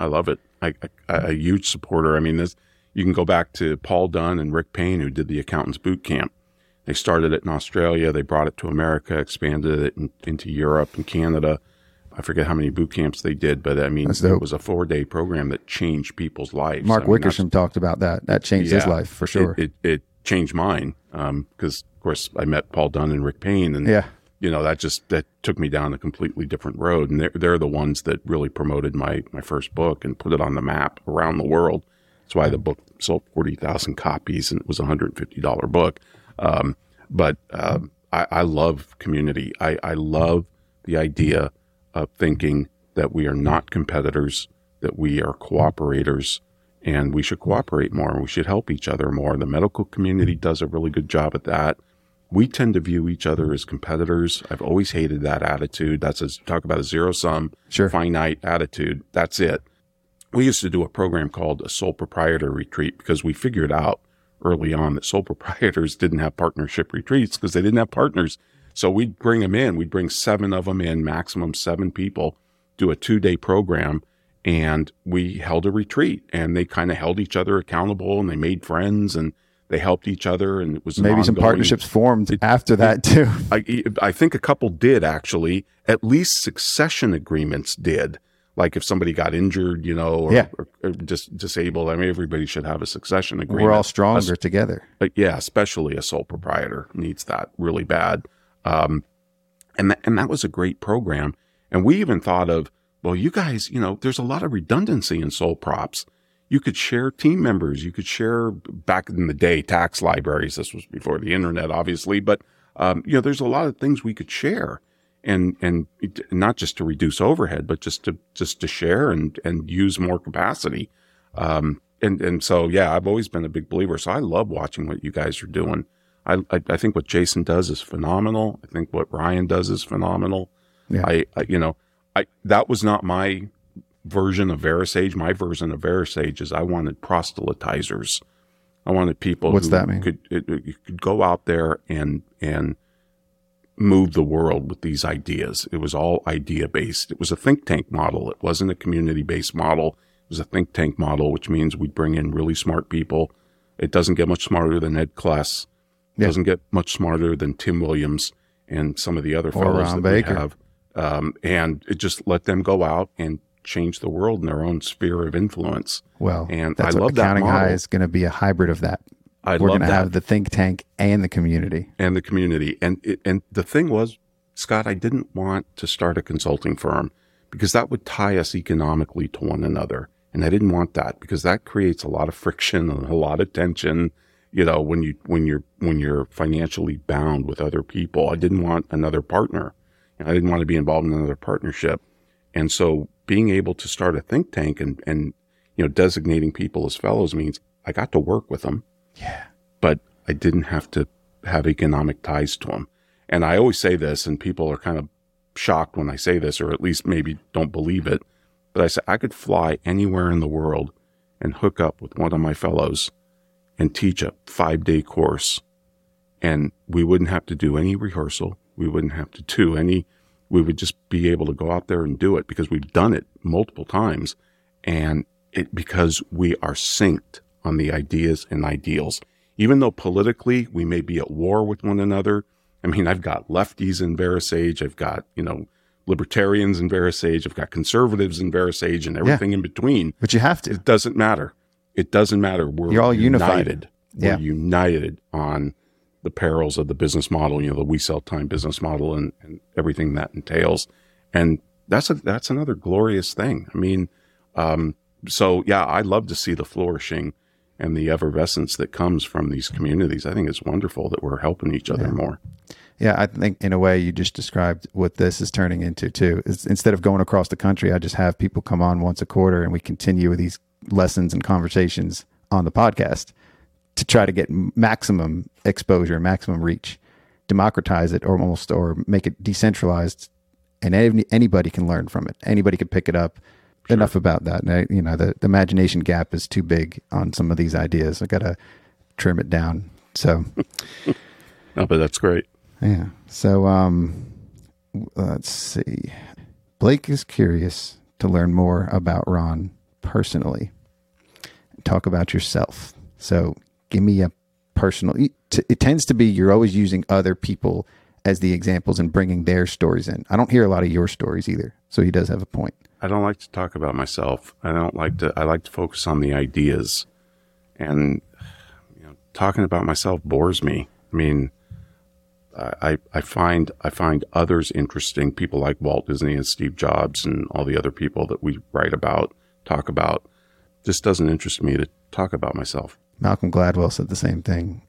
I love it. I, I, a huge supporter. I mean, this you can go back to Paul Dunn and Rick Payne, who did the accountants boot camp. They started it in Australia. They brought it to America, expanded it in, into Europe and Canada. I forget how many boot camps they did, but I mean, it was a four day program that changed people's lives. Mark I mean, Wickersham talked about that. That changed his life for sure. It, it, it changed mine um, because, of course, I met Paul Dunn and Rick Payne, and Yeah. you know that just that took me down a completely different road. And they're they're the ones that really promoted my my first book and put it on the map around the world. That's why the book sold forty thousand copies and it was a hundred and fifty dollar book. Um, but um, I, I love community. I, I love the idea of thinking that we are not competitors, that we are cooperators, and we should cooperate more. We should help each other more. The medical community does a really good job at that. We tend to view each other as competitors. I've always hated that attitude. That's a talk about a zero sum, Sure. finite attitude. That's it. We used to do a program called a sole proprietor retreat because we figured out early on that sole proprietors didn't have partnership retreats because they didn't have partners. So we'd bring them in. We'd bring seven of them in, maximum seven people, do a two day program. And we held a retreat and they kind of held each other accountable and they made friends and they helped each other. And it was Maybe some partnerships formed after that too. I, I think a couple did actually. At least succession agreements did. Like if somebody got injured, you know, or, Yeah. or, or just disabled. I mean, everybody should have a succession agreement. We're all stronger together. But yeah, especially a sole proprietor needs that really bad. Um, and that, and that was a great program. And we even thought of, well, you guys, you know, there's a lot of redundancy in sole props. You could share team members. You could share back in the day tax libraries. This was before the internet, obviously, but um, you know, there's a lot of things we could share, and and not just to reduce overhead, but just to just to share and and use more capacity. Um, and and so yeah, I've always been a big believer. So I love watching what you guys are doing. I I, I think what Jason does is phenomenal. I think what Ryan does is phenomenal. Yeah. I, I you know I that was not my version of VeraSage. My version of VeraSage is I wanted proselytizers. I wanted people. What's who that mean? Could it, it- could go out there and and move the world with these ideas. It was all idea based. It was a think tank model. It wasn't a community based model. It was a think tank model, which means we bring in really smart people. It doesn't get much smarter than Ed Kless. It Yeah. doesn't get much smarter than Tim Williams and some of the other Or fellows Ron that Baker. we have. Um, and it just let them go out and change the world in their own sphere of influence. Well, And that's I love that accounting high model. is going to be a hybrid of that. I We're going to have the think tank and the community. and the community. And it, and the thing was, Scott, I didn't want to start a consulting firm because that would tie us economically to one another. And I didn't want that because that creates a lot of friction and a lot of tension. You know, when you when you're when you're financially bound with other people, I didn't want another partner. And I didn't want to be involved in another partnership. And so being able to start a think tank and, and you know, designating people as fellows means I got to work with them but I didn't have to have economic ties to them. And I always say this, and people are kind of shocked when I say this, or at least maybe don't believe it. But I said, I could fly anywhere in the world and hook up with one of my fellows and teach a five day course. And we wouldn't have to do any rehearsal. We wouldn't have to do any, we would just be able to go out there and do it because we've done it multiple times. And it, because we are synced on the ideas and ideals. Even though politically we may be at war with one another. I mean, I've got lefties in VeraSage. I've got, you know, libertarians in VeraSage. I've got conservatives in VeraSage and everything in between. But you have to. It doesn't matter. It doesn't matter. We're You're all unified. united. Yeah. We're united on the perils of the business model, you know, the we sell time business model and, and everything that entails. And that's a, that's another glorious thing. I mean, um, so yeah, I love to see the flourishing and the effervescence that comes from these communities. I think it's wonderful that we're helping each other more. Yeah, I think in a way you just described what this is turning into too. Is instead of going across the country, I just have people come on once a quarter and we continue with these lessons and conversations on the podcast to try to get maximum exposure, maximum reach, democratize it or almost or make it decentralized and any, anybody can learn from it. Anybody can pick it up. Enough about that. I- You know, the, the imagination gap is too big on some of these ideas. I got to trim it down. So, No, but that's great. yeah. So, um, let's see. Blake is curious to learn more about Ron personally. Talk about yourself. So, give me a personal. It it tends to be you're always using other people as the examples and bringing their stories in. I don't hear a lot of your stories either. So he does have a point. I don't like to talk about myself. I don't like to. I like to focus on the ideas, and you know, talking about myself bores me. I mean, I I find I find others interesting. People like Walt Disney and Steve Jobs and all the other people that we write about, talk about. Just doesn't interest me to talk about myself. Malcolm Gladwell said the same thing,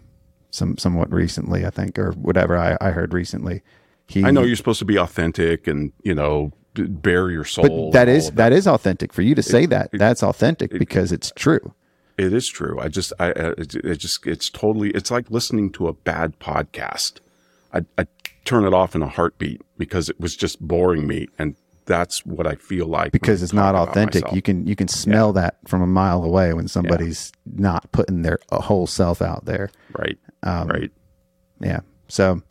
some somewhat recently, I think, or whatever I, I heard recently. He, I know you're supposed to be authentic and you know bare your soul. but that is of that is authentic for you to say that. it- That's authentic because it's true. It is true. I just, I, it, it just, it's totally, it's like listening to a bad podcast. I, I turn it off in a heartbeat because it was just boring me. And that's what I feel like. because it's not authentic. You can you can smell that from a mile away when somebody's not putting their whole self out there. right. Um, right. Yeah. So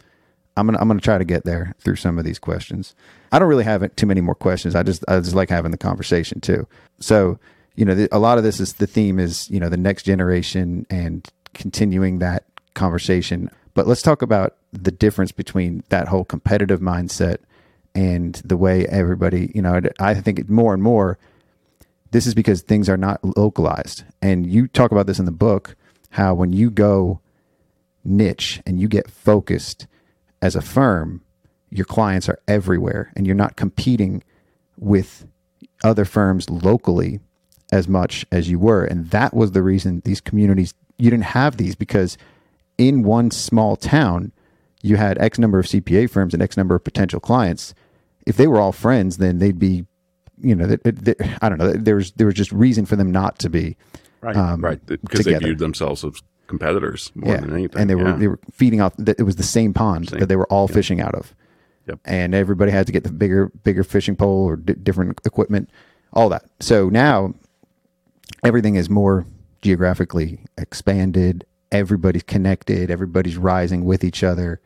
I'm gonna I'm gonna try to get there through some of these questions. I don't really have too many more questions. I just I just like having the conversation too. So you know the, a lot of this is the theme is you know the next generation and continuing that conversation. But let's talk about the difference between that whole competitive mindset and the way everybody you know I think more and more this is because things are not localized. And you talk about this in the book how when you go niche and you get focused as a firm, your clients are everywhere and you're not competing with other firms locally as much as you were. And that was the reason these communities, you didn't have these because in one small town, you had X number of CPA firms and X number of potential clients. If they were all friends, then they'd be, you know, th- th- I don't know. There was there was just reason for them not to be. Right. um, right. Because they viewed themselves as competitors more yeah, than anything. and they were Yeah. they were feeding off. that It was the same pond Same. that they were all fishing out of. Yep. And everybody had to get the bigger bigger fishing pole or di different equipment, all that. So now everything is more geographically expanded. Everybody's connected. Everybody's rising with each other.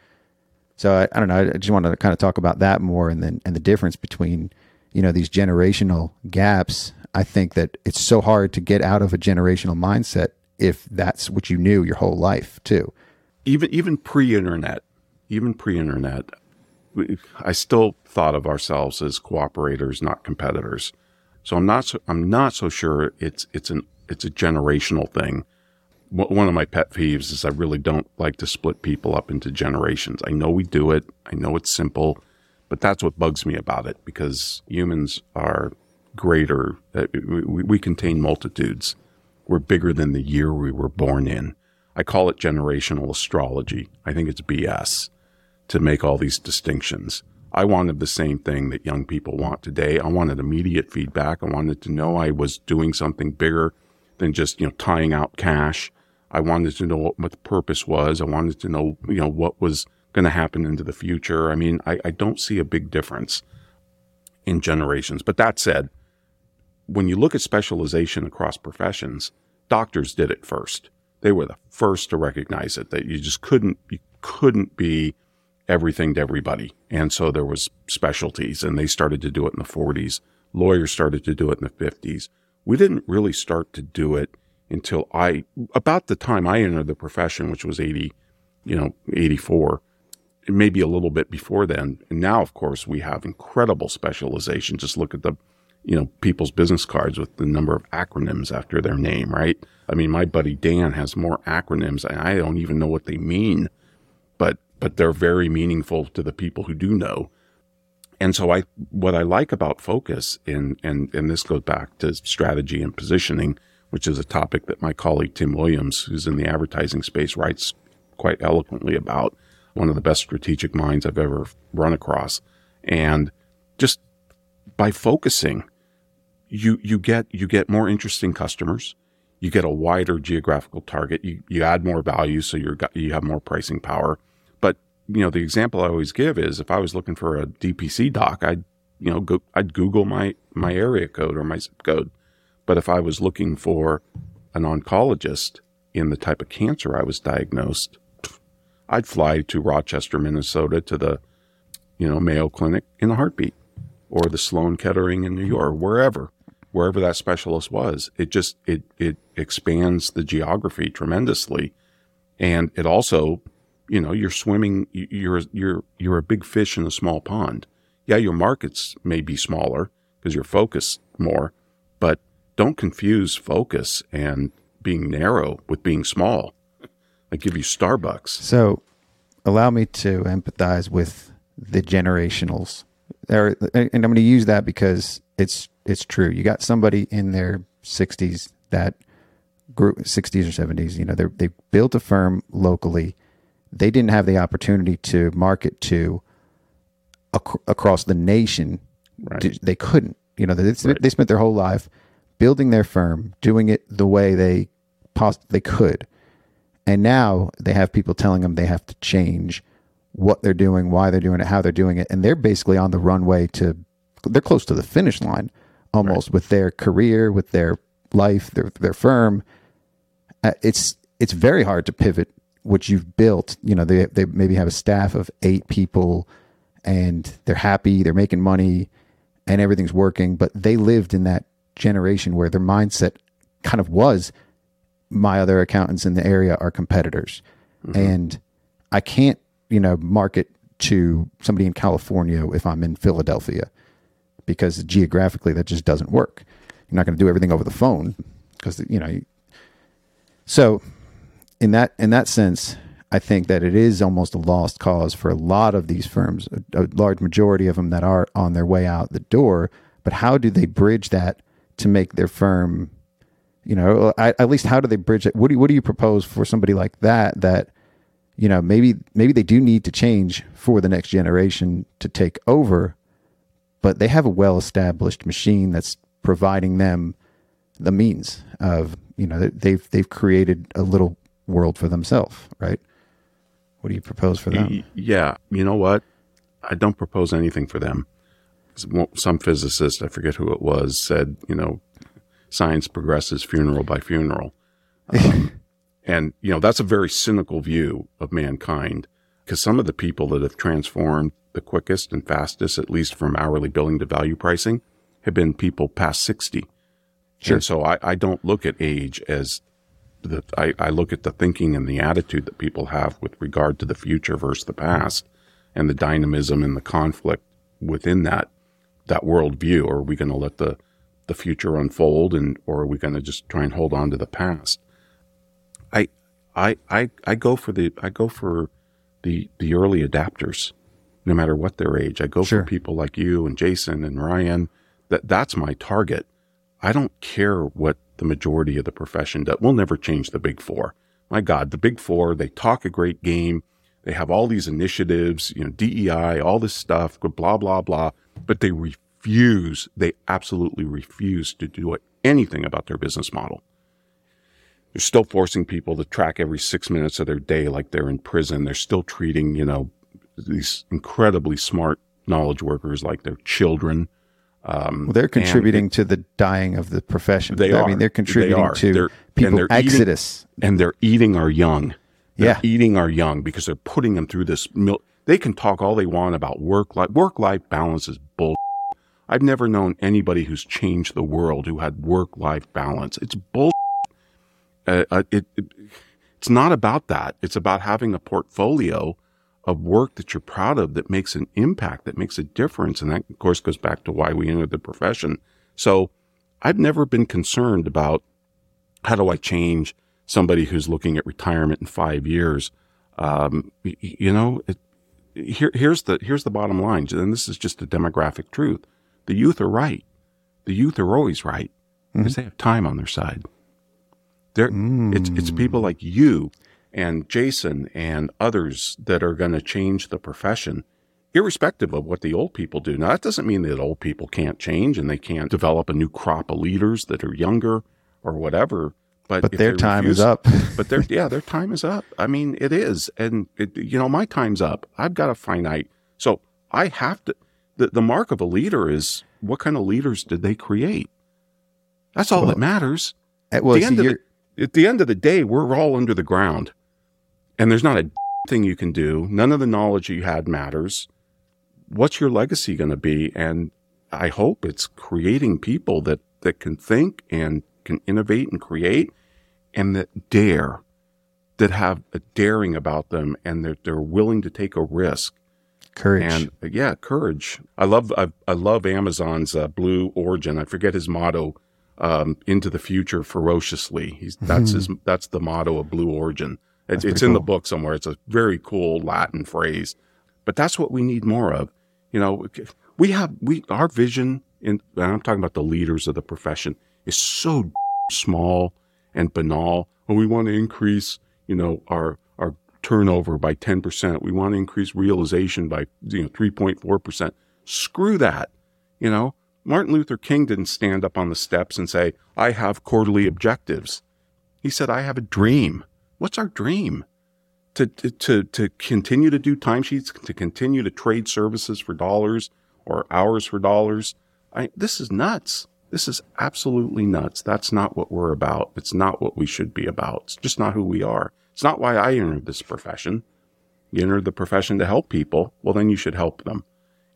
So I, I don't know. I just wanted to kind of talk about that more, and then and the difference between you know these generational gaps. I think that it's so hard to get out of a generational mindset if that's what you knew your whole life too. even even pre-internet, even pre-internet, I still thought of ourselves as cooperators, not competitors. So I'm not so, I'm not so sure it's it's an it's a generational thing. One of my pet peeves is I really don't like to split people up into generations. I know we do it. I know it's simple, but that's what bugs me about it because humans are greater. uh, we, we contain multitudes. We're bigger than the year we were born in. I call it generational astrology. I think it's BS to make all these distinctions. I wanted the same thing that young people want today. I wanted immediate feedback. I wanted to know I was doing something bigger than just, you know, tying out cash. I wanted to know what, what the purpose was. I wanted to know, you know, what was going to happen into the future. I mean, I, I don't see a big difference in generations. But that said, when you look at specialization across professions, doctors did it first. They were the first to recognize it that you just couldn't you couldn't be everything to everybody. And so there was specialties and they started to do it in the 40s. Lawyers started to do it in the 50s. We didn't really start to do it until I about the time I entered the profession, which was 80, you know, 84 maybe a little bit before then. And now, of course, we have incredible specialization. Just look at the, you know, people's business cards with the number of acronyms after their name, right? I mean, my buddy Dan has more acronyms and I don't even know what they mean, but, but they're very meaningful to the people who do know. And so I, what I like about focus and, and, and this goes back to strategy and positioning, which is a topic that my colleague Tim Williams, who's in the advertising space, writes quite eloquently about one of the best strategic minds I've ever run across. And just by focusing, you you get you get more interesting customers, you get a wider geographical target, you you add more value, so you're you have more pricing power. But you know the example I always give is if I was looking for a DPC doc, I'd you know go I'd Google my my area code or my zip code. But if I was looking for an oncologist in the type of cancer I was diagnosed, I'd fly to Rochester, Minnesota to the, you know, Mayo Clinic in a heartbeat or the Sloan Kettering in New York, wherever, wherever that specialist was. It just, it, it expands the geography tremendously. And it also, you know, you're swimming, you- you're, you're, you're a big fish in a small pond. Yeah, your markets may be smaller because you're focused more, but don't confuse focus and being narrow with being small. I give you Starbucks. So, allow me to empathize with the generationals, and I'm going to use that because it's it's true. You got somebody in their 60s that grew 60s or 70s. You know, they they built a firm locally. They didn't have the opportunity to market to ac- across the nation. Right. They couldn't. You know, they, Right. they spent their whole life building their firm, doing it the way they poss- they could. And now they have people telling them they have to change what they're doing, why they're doing it, how they're doing it. And they're basically on the runway to, they're close to the finish line almost with their career, with their life, their, their firm. Uh, it's, it's very hard to pivot what you've built. You know, they, they maybe have a staff of eight people and they're happy, they're making money and everything's working, but they lived in that generation where their mindset kind of was my other accountants in the area are competitors and i can't you know market to somebody in california if i'm in philadelphia because geographically that just doesn't work. You're not going to do everything over the phone because you know you, so in that in that sense i think that it is almost a lost cause for a lot of these firms a, a large majority of them that are on their way out the door. But how do they bridge that to make their firm you know I, at least how do they bridge it? What do what do you propose for somebody like that that you know maybe maybe they do need to change for the next generation to take over but they have a well established machine that's providing them the means of you know they've they've created a little world for themselves right what do you propose for them Yeah, you know what? I don't propose anything for them. Some physicist, I forget who it was, said, you know, science progresses funeral by funeral. Um, and, you know, that's a very cynical view of mankind. because some of the people that have transformed the quickest and fastest, at least from hourly billing to value pricing, have been people past 60. Sure. And so I, I don't look at age as the, I, I look at the thinking and the attitude that people have with regard to the future versus the past and the dynamism and the conflict within that, that worldview. Are we going to let the, the future unfold and, or are we going to just try and hold on to the past? I, I, I, I go for the, I go for the, the early adapters, no matter what their age. I go Sure. for people like you and Jason and Ryan. That, that's my target. I don't care what the majority of the profession does. We'll never change the big four. My God, the big four, they talk a great game. They have all these initiatives, you know, DEI, all this stuff, blah, blah, blah, but they refuse, they absolutely refuse to do anything about their business model. They're still forcing people to track every six minutes of their day like they're in prison. They're still treating, you know, these incredibly smart knowledge workers like they're children. Um, Well, they're and contributing to the dying of the profession. They I are. mean, they're contributing They are. to They're- people eating- exodus. and they're eating our young. They're Yeah. eating our young because they're putting them through this. Mil- they can talk all they want about work life. Work life balance is bull. I've never known anybody who's changed the world who had work life balance. It's bull. Uh, uh, it, it it's not about that. It's about having a portfolio of work that you're proud of that makes an impact, that makes a difference, and that of course goes back to why we entered the profession. So I've never been concerned about how do I change somebody who's looking at retirement in five years? Um, you know, it, here, here's the here's the bottom line, and this is just a demographic truth: the youth are right. The youth are always right because they have time on their side. They're, it's it's people like you and Jason and others that are going to change the profession, irrespective of what the old people do. Now that doesn't mean that old people can't change and they can't develop a new crop of leaders that are younger or whatever. But But their time is up. but their yeah, their time is up. I mean, it is, and it, you know, my time's up. I've got a finite, so I have to. The the mark of a leader is what kind of leaders did they create? That's all that matters. Uh, Well, At the, end of the, at the end of the day, we're all under the ground, and there's not a thing you can do. None of the knowledge you had matters. What's your legacy going to be? And I hope it's creating people that that can think and can innovate and create, and that dare, that have a daring about them, and that they're willing to take a risk. courage. And uh, yeah, courage. I love I, I love Amazon's uh, Blue Origin. I forget his motto. Um, into the future ferociously. He's that's his that's the motto of Blue Origin. It's, it's in the book somewhere. It's a very cool Latin phrase, but that's what we need more of. You know, we have we our vision in. And I'm talking about the leaders of the profession is so small and banal. Well, we want to increase, you know, our our turnover by 10%. We want to increase realization by, you know, 3.4%. Screw that. You know, Martin Luther King didn't stand up on the steps and say, I have quarterly objectives. He said, I have a dream. What's our dream? To, to, to, continue to do timesheets, to continue to trade services for dollars or hours for dollars. I, this is nuts. This is absolutely nuts. That's not what we're about. It's not what we should be about. It's just not who we are. It's not why I entered this profession. You entered the profession to help people. Well, then you should help them.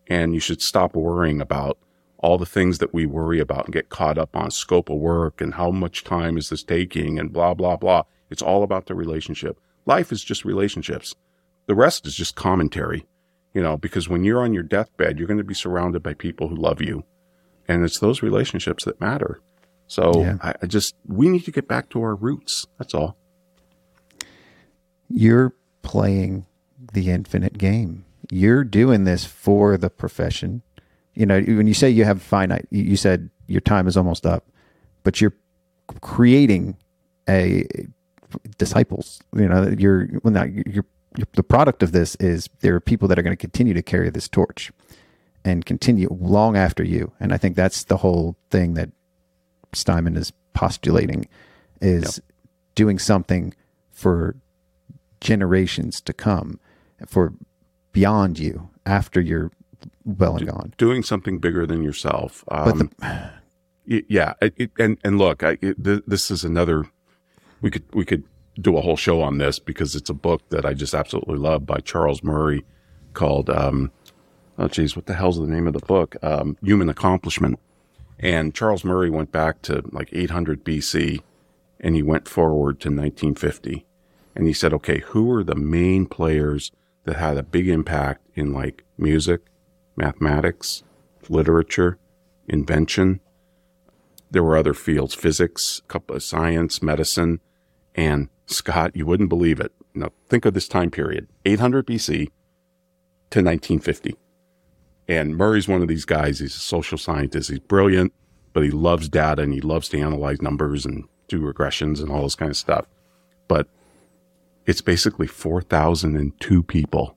And you should stop worrying about all the things that we worry about and get caught up on scope of work and how much time is this taking and blah, blah, blah. It's all about the relationship. Life is just relationships. The rest is just commentary, you know, because when you're on your deathbed, you're going to be surrounded by people who love you. And it's those relationships that matter. So Yeah. I, I just, we need to get back to our roots. That's all. you're playing the infinite game. You're doing this for the profession. You know, when you say you have finite, you you said your time is almost up, but you're creating a disciples. You know, you're well, not you're, you're the product of this is there are people that are going to continue to carry this torch and continue long after you. And I think that's the whole thing that Steinman is postulating is doing something for generations to come, for beyond you after you're well and gone. Doing something bigger than yourself. But Um, y- yeah. It, it- and, and look, I, it, this is another, we could, we could do a whole show on this because it's a book that I just absolutely love by Charles Murray called, um, oh, geez, what the hell's the name of the book? Um, Human Accomplishment. And Charles Murray went back to like 800 BC and he went forward to 1950. And he said, okay, who are the main players that had a big impact in like music, mathematics, literature, invention? There were other fields, physics, couple of science, medicine, and Scott, you wouldn't believe it. Now think of this time period, 800 BC to 1950. And Murray's one of these guys. He's a social scientist. He's brilliant, but he loves data and he loves to analyze numbers and do regressions and all this kind of stuff. But it's basically 4,002 people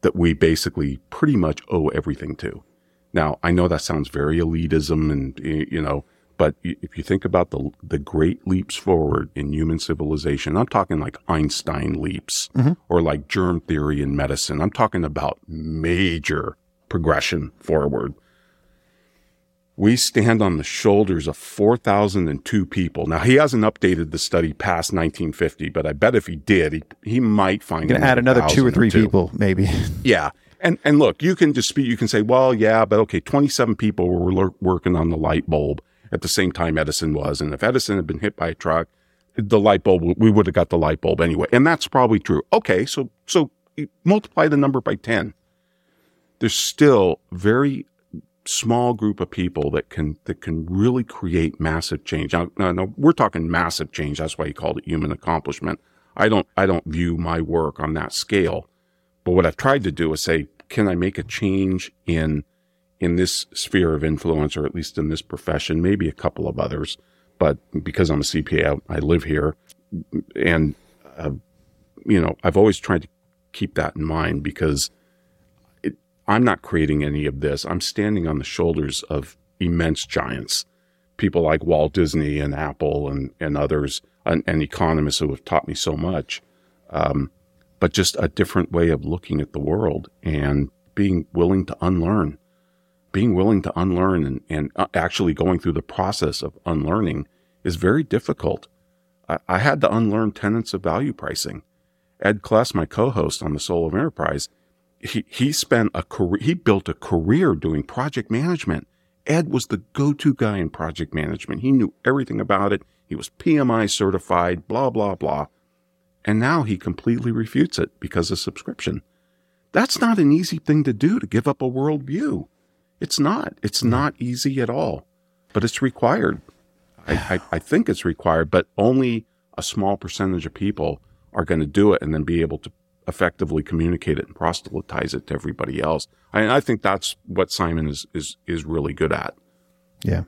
that we basically pretty much owe everything to. Now, I know that sounds very elitism and, you know, but if you think about the, the great leaps forward in human civilization, I'm talking like Einstein leaps mm-hmm. or like germ theory in medicine. I'm talking about major progression forward. We stand on the shoulders of 4,002 people. Now, he hasn't updated the study past 1950, but I bet if he did, he, he might find. Going to add another two or three or people, maybe. Yeah. And, and look, you can dispute, you can say, well, yeah, but okay, 27 people were working on the light bulb at the same time Edison was. And if Edison had been hit by a truck, the light bulb, we would have got the light bulb anyway. And that's probably true. Okay. So, so multiply the number by 10. There's still very small group of people that can, that can really create massive change. Now, now we're talking massive change. That's why he called it human accomplishment. I don't, I don't view my work on that scale. But what I've tried to do is say, can I make a change in in this sphere of influence, or at least in this profession, maybe a couple of others. But because I'm a CPA, I, I live here, and uh, you know, I've always tried to keep that in mind because it, I'm not creating any of this. I'm standing on the shoulders of immense giants, people like Walt Disney and Apple and and others, and, and economists who have taught me so much. Um, but just a different way of looking at the world and being willing to unlearn being willing to unlearn and, and uh, actually going through the process of unlearning is very difficult. I, I had to unlearn tenets of value pricing. Ed Kless, my co-host on the Soul of Enterprise, he, he spent a career, he built a career doing project management. Ed was the go-to guy in project management. He knew everything about it. He was PMI certified, blah, blah, blah. And now he completely refutes it because of subscription. That's not an easy thing to do to give up a worldview. It's not. It's mm-hmm. not easy at all, but it's required. I, I, I think it's required, but only a small percentage of people are going to do it and then be able to effectively communicate it and proselytize it to everybody else. I, I think that's what Simon is, is, is really good at. Yeah.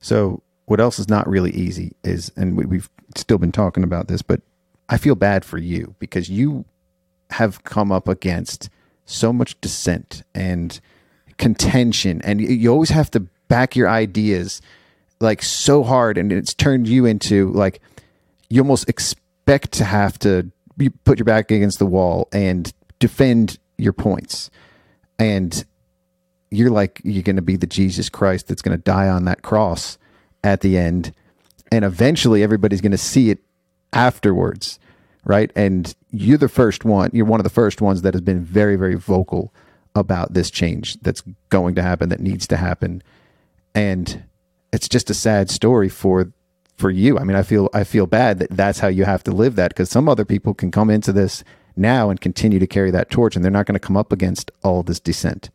So what else is not really easy is, and we, we've still been talking about this, but I feel bad for you because you have come up against so much dissent and contention. And you always have to back your ideas like so hard and it's turned you into like you almost expect to have to put your back against the wall and defend your points. And you're like you're going to be the Jesus Christ that's going to die on that cross at the end. And eventually everybody's going to see it afterwards right? And you're the first one you're one of the first ones that has been very very vocal about this change that's going to happen, that needs to happen. And it's just a sad story for for you. I mean, I feel I feel bad that that's how you have to live that because some other people can come into this now and continue to carry that torch, and they're not going to come up against all this dissent.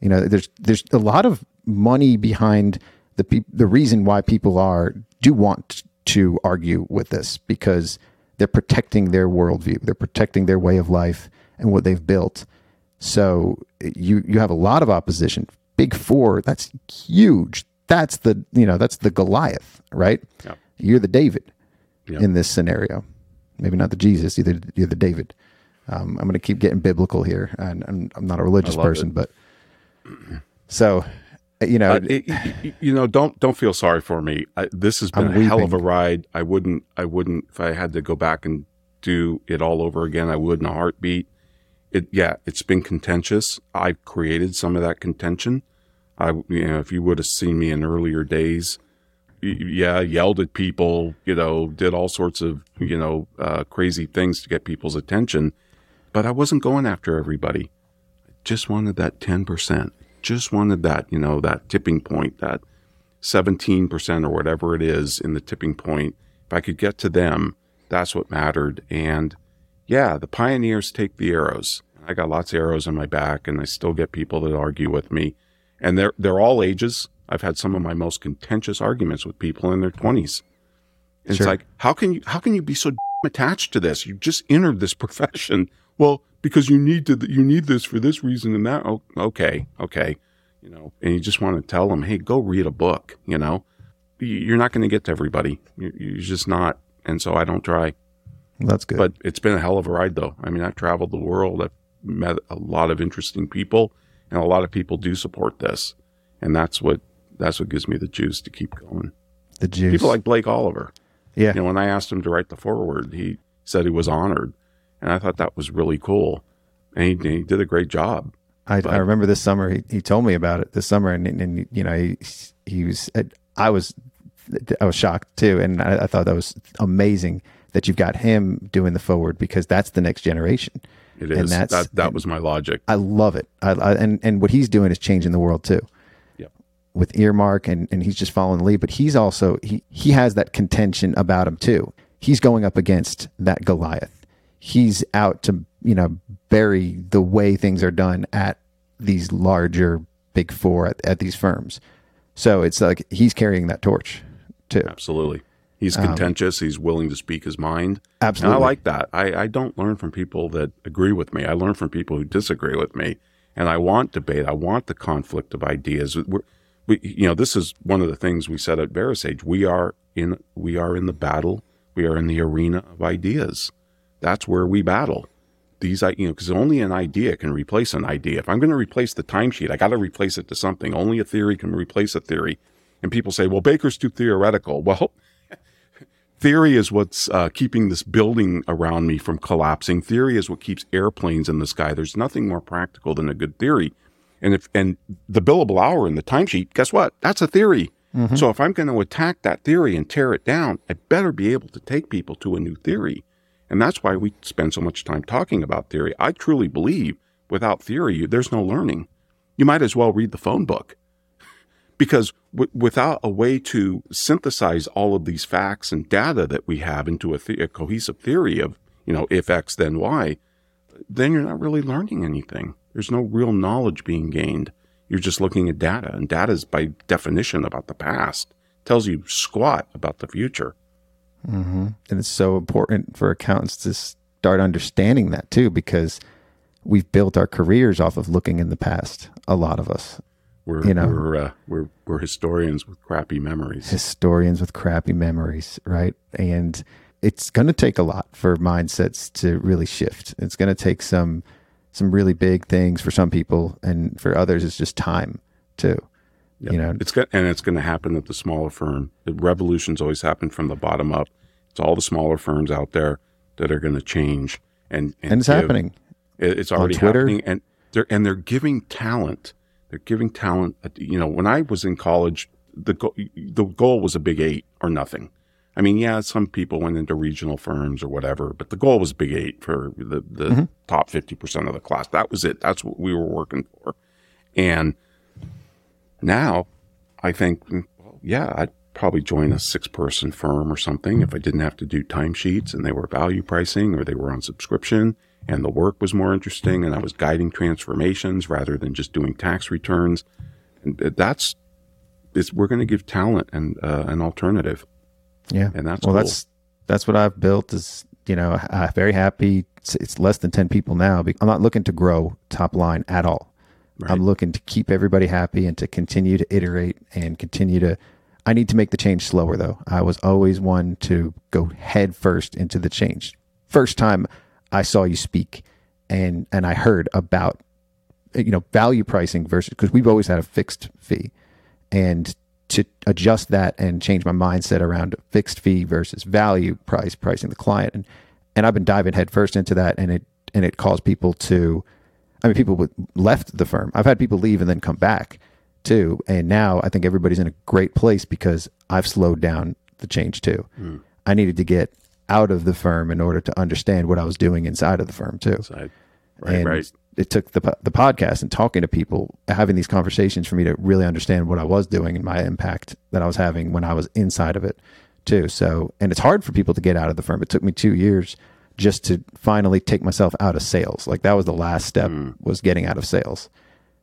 You know, there's there's a lot of money behind the pe- the reason why people are do want to argue with this because they're protecting their worldview, they're protecting their way of life and what they've built. So you you have a lot of opposition. Big four, that's huge. That's the you know that's the Goliath, right? Yep. You're the David yep. in this scenario. Maybe not the Jesus, either you're the David. Um, I'm going to keep getting biblical here, and I'm, I'm not a religious person, it. but so you know, uh, it, you know, don't don't feel sorry for me. I, this has been I'm a weeping. hell of a ride. I wouldn't, I wouldn't, if I had to go back and do it all over again, I would in a heartbeat it, yeah, it's been contentious. I've created some of that contention. I, you know, if you would have seen me in earlier days, yeah, yelled at people, you know, did all sorts of, you know, uh, crazy things to get people's attention. But I wasn't going after everybody. I just wanted that 10%. Just wanted that, you know, that tipping point, that 17% or whatever it is in the tipping point. If I could get to them, that's what mattered. And yeah, the pioneers take the arrows. I got lots of arrows in my back and I still get people that argue with me. And they're, they're all ages. I've had some of my most contentious arguments with people in their 20s. And Sure. It's like, how can you, how can you be so attached to this? You just entered this profession. Well, because you need to, you need this for this reason and that. Oh, okay. Okay. You know, and you just want to tell them, Hey, go read a book, you know, You- you're not going to get to everybody. You- You're just not. And so I don't try, that's good. but it's been a hell of a ride though. I mean, I've traveled the world. I've met a lot of interesting people and a lot of people do support this. And that's what, that's what gives me the juice to keep going. the juice. People like Blake Oliver. yeah. You know, when I asked him to write the foreword, he said he was honored, and I thought that was really cool, and he, he did a great job. I, But- I remember this summer he, he told me about it this summer and, and you know he he was I was I was shocked too and I, I thought that was amazing that you've got him doing the forward because that's the next generation. It And is. that that was my logic. I love it. I, I, and and what he's doing is changing the world too. Yep. with earmark and and he's just following the lead but he's also he he has that contention about him too. He's going up against that Goliath. He's out to you know bury the way things are done at these larger big four at, at these firms. So it's like he's carrying that torch too. Absolutely, he's contentious. he's willing to speak his mind. Um, Absolutely. and I like that. I, I don't learn from people that agree with me. I learn from people who disagree with me, and I want debate. I want the conflict of ideas. We're, we, you know, this is one of the things we said at VeraSage. We are in we are in the battle. We are in the arena of ideas. That's where we battle. These, I- you know, because only an idea can replace an idea. If I'm going to replace the timesheet, I got to replace it to something. Only a theory can replace a theory. And people say, "Well, Baker's too theoretical." Well, theory is what's uh, keeping this building around me from collapsing. Theory is what keeps airplanes in the sky. There's nothing more practical than a good theory. And if and the billable hour in the timesheet, guess what? That's a theory. So if I'm going to attack that theory and tear it down, I better be able to take people to a new theory. And that's why we spend so much time talking about theory. I truly believe without theory, there's no learning. You might as well read the phone book because w- without a way to synthesize all of these facts and data that we have into a, a cohesive theory of, you know, if X, then Y, then you're not really learning anything. There's no real knowledge being gained. You're just looking at data, and data is by definition about the past. tells you squat about the future. Mm-hmm. and it's so important for accountants to start understanding that too because we've built our careers off of looking in the past a lot of us We're You know. we're, uh, we're we're historians with crappy memories. historians with crappy memories, right? And it's going to take a lot for mindsets to really shift. It's going to take some some really big things for some people, and for others, it's just time too. Yep. You know, it's got, and it's going to happen at the smaller firm. The revolutions always happen from the bottom up. It's all the smaller firms out there that are going to change, and and it's give- happening. It- It's already happening, and they're and they're giving talent. They're giving talent. You know, when I was in college, the go- the goal was a big eight or nothing. I mean, yeah, some people went into regional firms or whatever, but the goal was big eight for the the Mm-hmm. top fifty percent of the class. That was it. That's what we were working for, and now I think, mm, well, yeah, I'd probably join a six person firm or something if I didn't have to do timesheets and they were value pricing or they were on subscription and the work was more interesting and I was guiding transformations rather than just doing tax returns. And that's, it's, we're going to give talent and uh, an alternative. Yeah, And that's well, cool. that's that's what I've built. Is you know, I'm very happy. It's, it's less than ten people now. I'm not looking to grow top line at all. I'm looking to keep everybody happy and to continue to iterate and continue to. I need to make the change slower though. I was always one to go head first into the change. First time I saw you speak and and I heard about you know value pricing versus because we've always had a fixed fee and to adjust that and change my mindset around fixed fee versus value price pricing the client and and I've been diving headfirst into that and it and it caused people to I mean people left the firm I've had people leave and then come back too. And now I think everybody's in a great place because I've slowed down the change too. Hmm. I needed to get out of the firm in order to understand what I was doing inside of the firm too. So I- right, and right. it took the the podcast and talking to people, having these conversations for me to really understand what I was doing and my impact that I was having when I was inside of it too. So, and it's hard for people to get out of the firm. It took me two years just to finally take myself out of sales. Like that was the last step hmm. was getting out of sales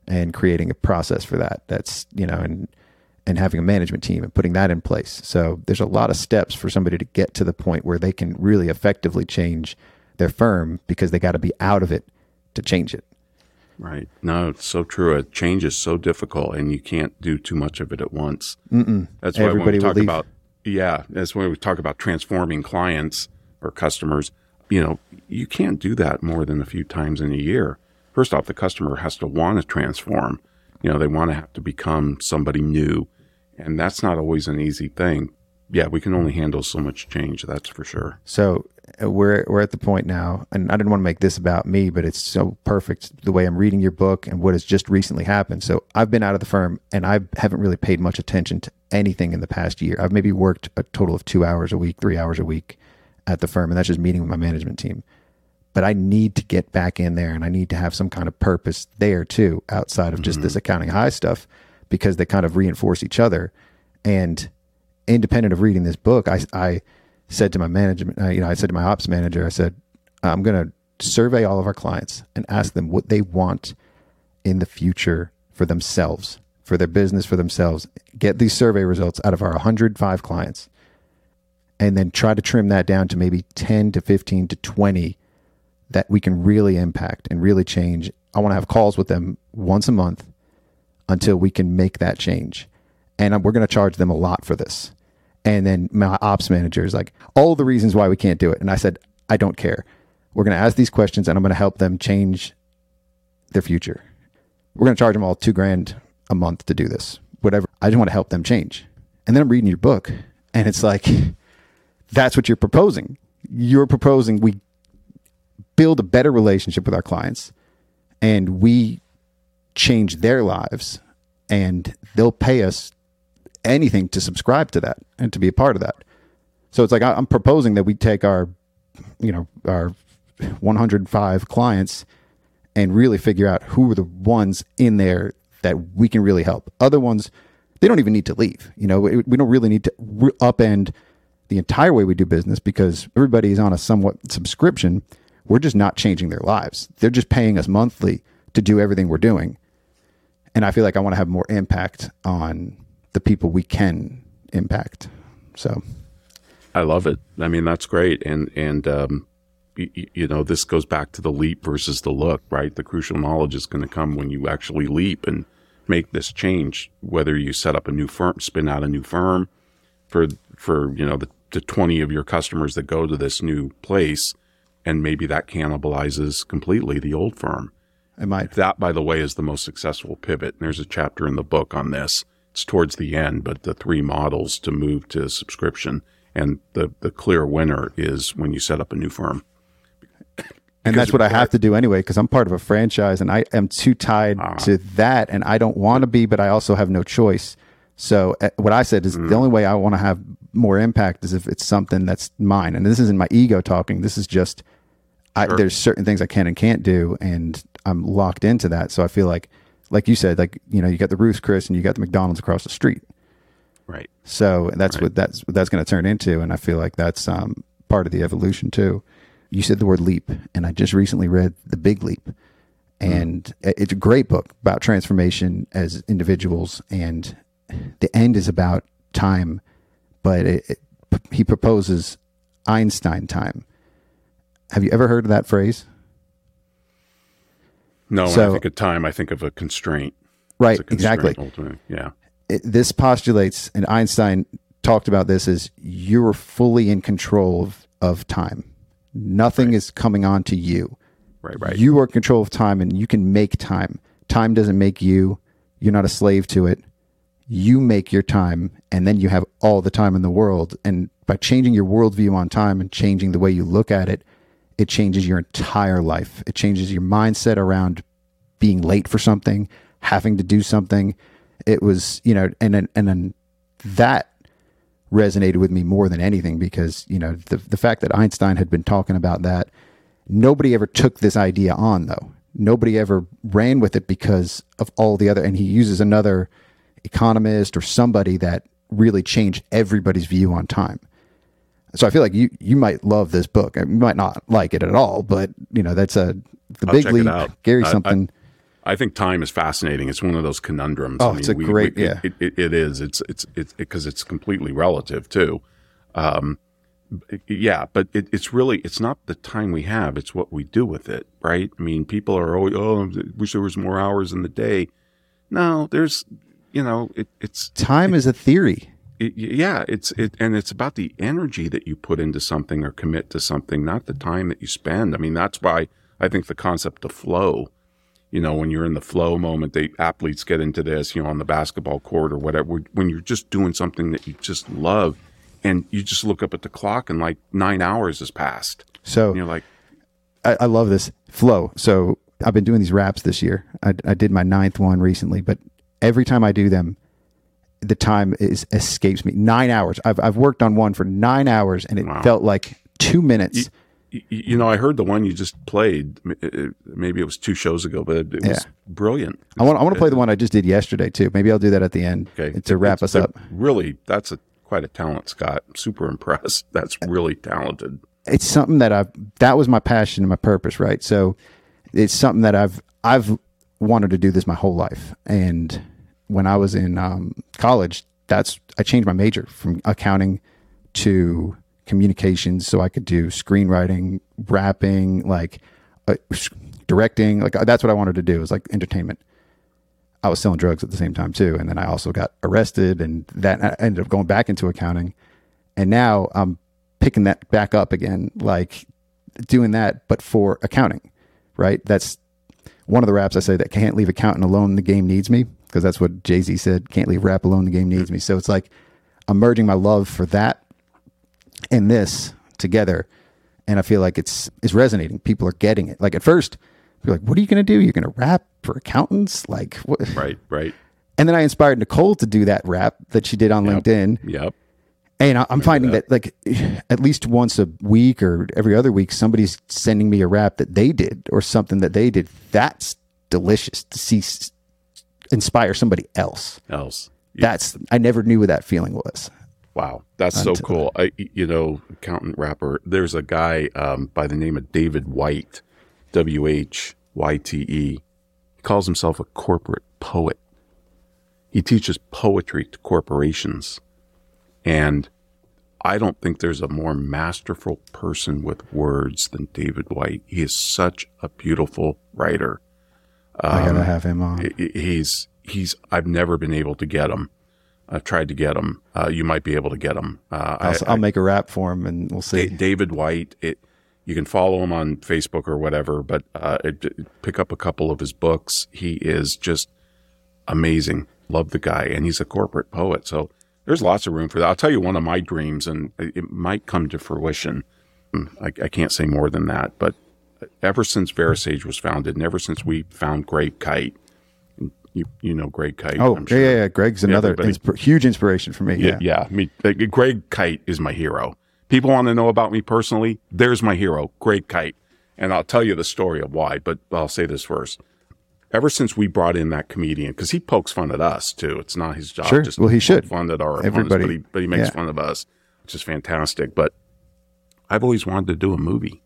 and creating a process for that. That's you know and and having a management team and putting that in place. So there's a lot of steps for somebody to get to the point where they can really effectively change their firm because they got to be out of it to change it. Right. No, it's so true. A change is so difficult, and you can't do too much of it at once. Mm-mm. That's why Everybody when we talk about yeah, that's when we talk about transforming clients or customers. You know, you can't do that more than a few times in a year. First off, the customer has to want to transform. You know, they want to have to become somebody new, and that's not always an easy thing. Yeah, we can only handle so much change. That's for sure. So uh, we're we're at the point now, and I didn't want to make this about me, but it's so perfect the way I'm reading your book and what has just recently happened. So I've been out of the firm, and I haven't really paid much attention to anything in the past year. I've maybe worked a total of two hours a week, three hours a week at the firm, and that's just meeting with my management team. But I need to get back in there, and I need to have some kind of purpose there too, outside of just this accounting high stuff, because they kind of reinforce each other. And independent of reading this book, I, I said to my management, uh, you know, I said to my ops manager, I said, I'm going to survey all of our clients and ask them what they want in the future for themselves, for their business, for themselves. Get these survey results out of our 105 clients and then try to trim that down to maybe 10 to 15 to 20 that we can really impact and really change. I want to have calls with them once a month until we can make that change. And we're going to charge them a lot for this. And then my ops manager is like, all the reasons why we can't do it. And I said, I don't care. We're going to ask these questions and I'm going to help them change their future. We're going to charge them all two grand a month to do this, whatever. I just want to help them change. And then I'm reading your book and it's like, that's what you're proposing. You're proposing we build a better relationship with our clients and we change their lives and they'll pay us anything to subscribe to that and to be a part of that. So it's like I'm proposing that we take our, you know, our 105 clients and really figure out who are the ones in there that we can really help. Other ones, they don't even need to leave. You know, we we don't really need to upend the entire way we do business because everybody is on a somewhat subscription. We're just not changing their lives. They're just paying us monthly to do everything we're doing. And I feel like I want to have more impact on the people we can impact. So, I love it. I mean, that's great. And, and, um, you, you know, this goes back to the leap versus the look, right? The crucial knowledge is going to come when you actually leap and make this change, whether you set up a new firm, spin out a new firm for, for, you know, the, the 20 of your customers that go to this new place. And maybe that cannibalizes completely the old firm. Might. That, by the way, is the most successful pivot. And there's a chapter in the book on this. It's towards the end, but the three models to move to subscription. And the, the clear winner is when you set up a new firm. And that's what I have to do anyway because I'm part of a franchise and I am too tied to that and I don't want to be, but I also have no choice. So uh, what I said is the only way I want to have more impact is if it's something that's mine. And this isn't my ego talking. This is just I, there's certain things I can and can't do, and I'm locked into that. So I feel like, like you said, like you know, you got the Ruth's Chris and you got the McDonald's across the street. Right. So that's what that's what that's going to turn into, and I feel like that's um, part of the evolution too. You said the word leap, and I just recently read The Big Leap, and it- it's a great book about transformation as individuals, and the end is about time, but it, it, he proposes Einstein time. Have you ever heard of that phrase? No, when So- I think of time, I think of a constraint. Right, a constraint exactly. ultimately. Yeah. it, this postulates, and Einstein talked about this, is you're fully in control of, of time. Nothing is coming on to you. Right, right. You are in control of time and you can make time. Time doesn't make you. You're not a slave to it. You make your time and then you have all the time in the world. And by changing your worldview on time and changing the way you look at it, it changes your entire life. It changes your mindset around being late for something, having to do something. it was you know and then and then that resonated with me more than anything because you know the the fact that Einstein had been talking about that nobody ever took this idea on though nobody ever ran with it because of all the other and he uses another economist or somebody that really changed everybody's view on time so I feel like you you might love this book. You might not like it at all, but you know that's a the I'll big leap. Gary I- I- something. I think time is fascinating. It's one of those conundrums. Oh, it's a great- it- yeah. It, it, it is. It's it's it's because it's completely relative too. Um, yeah, but it, it's really it's not the time we have. It's what we do with it, right? I mean, people are always oh, I wish there was more hours in the day. No, there's you know it, it's time is a theory. It, yeah, it's it, and it's about the energy that you put into something or commit to something, not the time that you spend. I mean, that's why I think the concept of flow. You know, when you're in the flow moment, the athletes get into this. You know, on the basketball court or whatever. When you're just doing something that you just love, and you just look up at the clock and like nine hours has passed, So and you're like, I, I love this flow. So I've been doing these raps this year. I, I did my ninth one recently, but every time I do them, the time is escapes me. Nine hours. I've I've worked on one for nine hours, and it Wow. felt like two minutes. y- y- you know, I heard the one you just played. Maybe it was two shows ago, but it, it was Yeah. brilliant. I want I want to play the one I just did yesterday too. Maybe I'll do that at the end Okay. to wrap It's- us up. Really, that's a quite a talent, Scott. I'm super impressed. That's really talented. it's something that I've that was my passion and my purpose, right? So it's something that I've I've wanted to do this my whole life. And when I was in um, college, that's I changed my major from accounting to communications, so I could do screenwriting, rapping, like uh, directing. Like that's what I wanted to do. Was like entertainment. I was selling drugs at the same time too, and then I also got arrested, and that I ended up going back into accounting, and now I'm picking that back up again, like doing that, but for accounting, right? That's one of the raps I say that can't leave accounting alone. The game needs me because that's what Jay Z said. Can't leave rap alone. The game needs me. So it's like I'm merging my love for that and this together, and I feel like it's it's resonating. People are getting it. Like at first, you're like, "What are you going to do? You're going to rap for accountants?" Like, what? Right, right. And then I inspired Nicole to do that rap that she did on Yep. LinkedIn. Yep. And I'm finding that. like at least once a week or every other week, somebody's sending me a rap that they did or something that they did. That's delicious to see inspire somebody else. Else. That's I never knew what that feeling was. Wow, that's so Until- cool. I, you know, accountant rapper. There's a guy um, by the name of David Whyte, W H Y T E. He calls himself a corporate poet. He teaches poetry to corporations, and I don't think there's a more masterful person with words than David Whyte. He is such a beautiful writer. I Um, gotta have him on. He- he- He's he's. I've never been able to get him. I've tried to get him. Uh, you might be able to get him. Uh, I'll, I- I'll make a rap for him and we'll see. David Whyte. It, you can follow him on Facebook or whatever, but uh, it, it- pick up a couple of his books. He is just amazing. Love the guy, and he's a corporate poet. So there's lots of room for that. I'll tell you one of my dreams, and it might come to fruition. Mm, I, I can't say more than that, but ever since VeraSage was founded, and ever since we found Greg Kite, you you know Greg Kite. oh I'm yeah, yeah, yeah. Greg's another insp- huge inspiration for me. yeah, Yeah. yeah. Me, like, Greg Kite is my hero. People want to know about me personally. There's my hero, Greg Kite, and I'll tell you the story of why. But I'll say this first. Ever since we brought in that comedian, because he pokes fun at us too. It's not his job. Sure. Just Well, he should. fun at our Everybody- opponents, but he, but he makes yeah. fun of us, which is fantastic. But I've always wanted to do a movie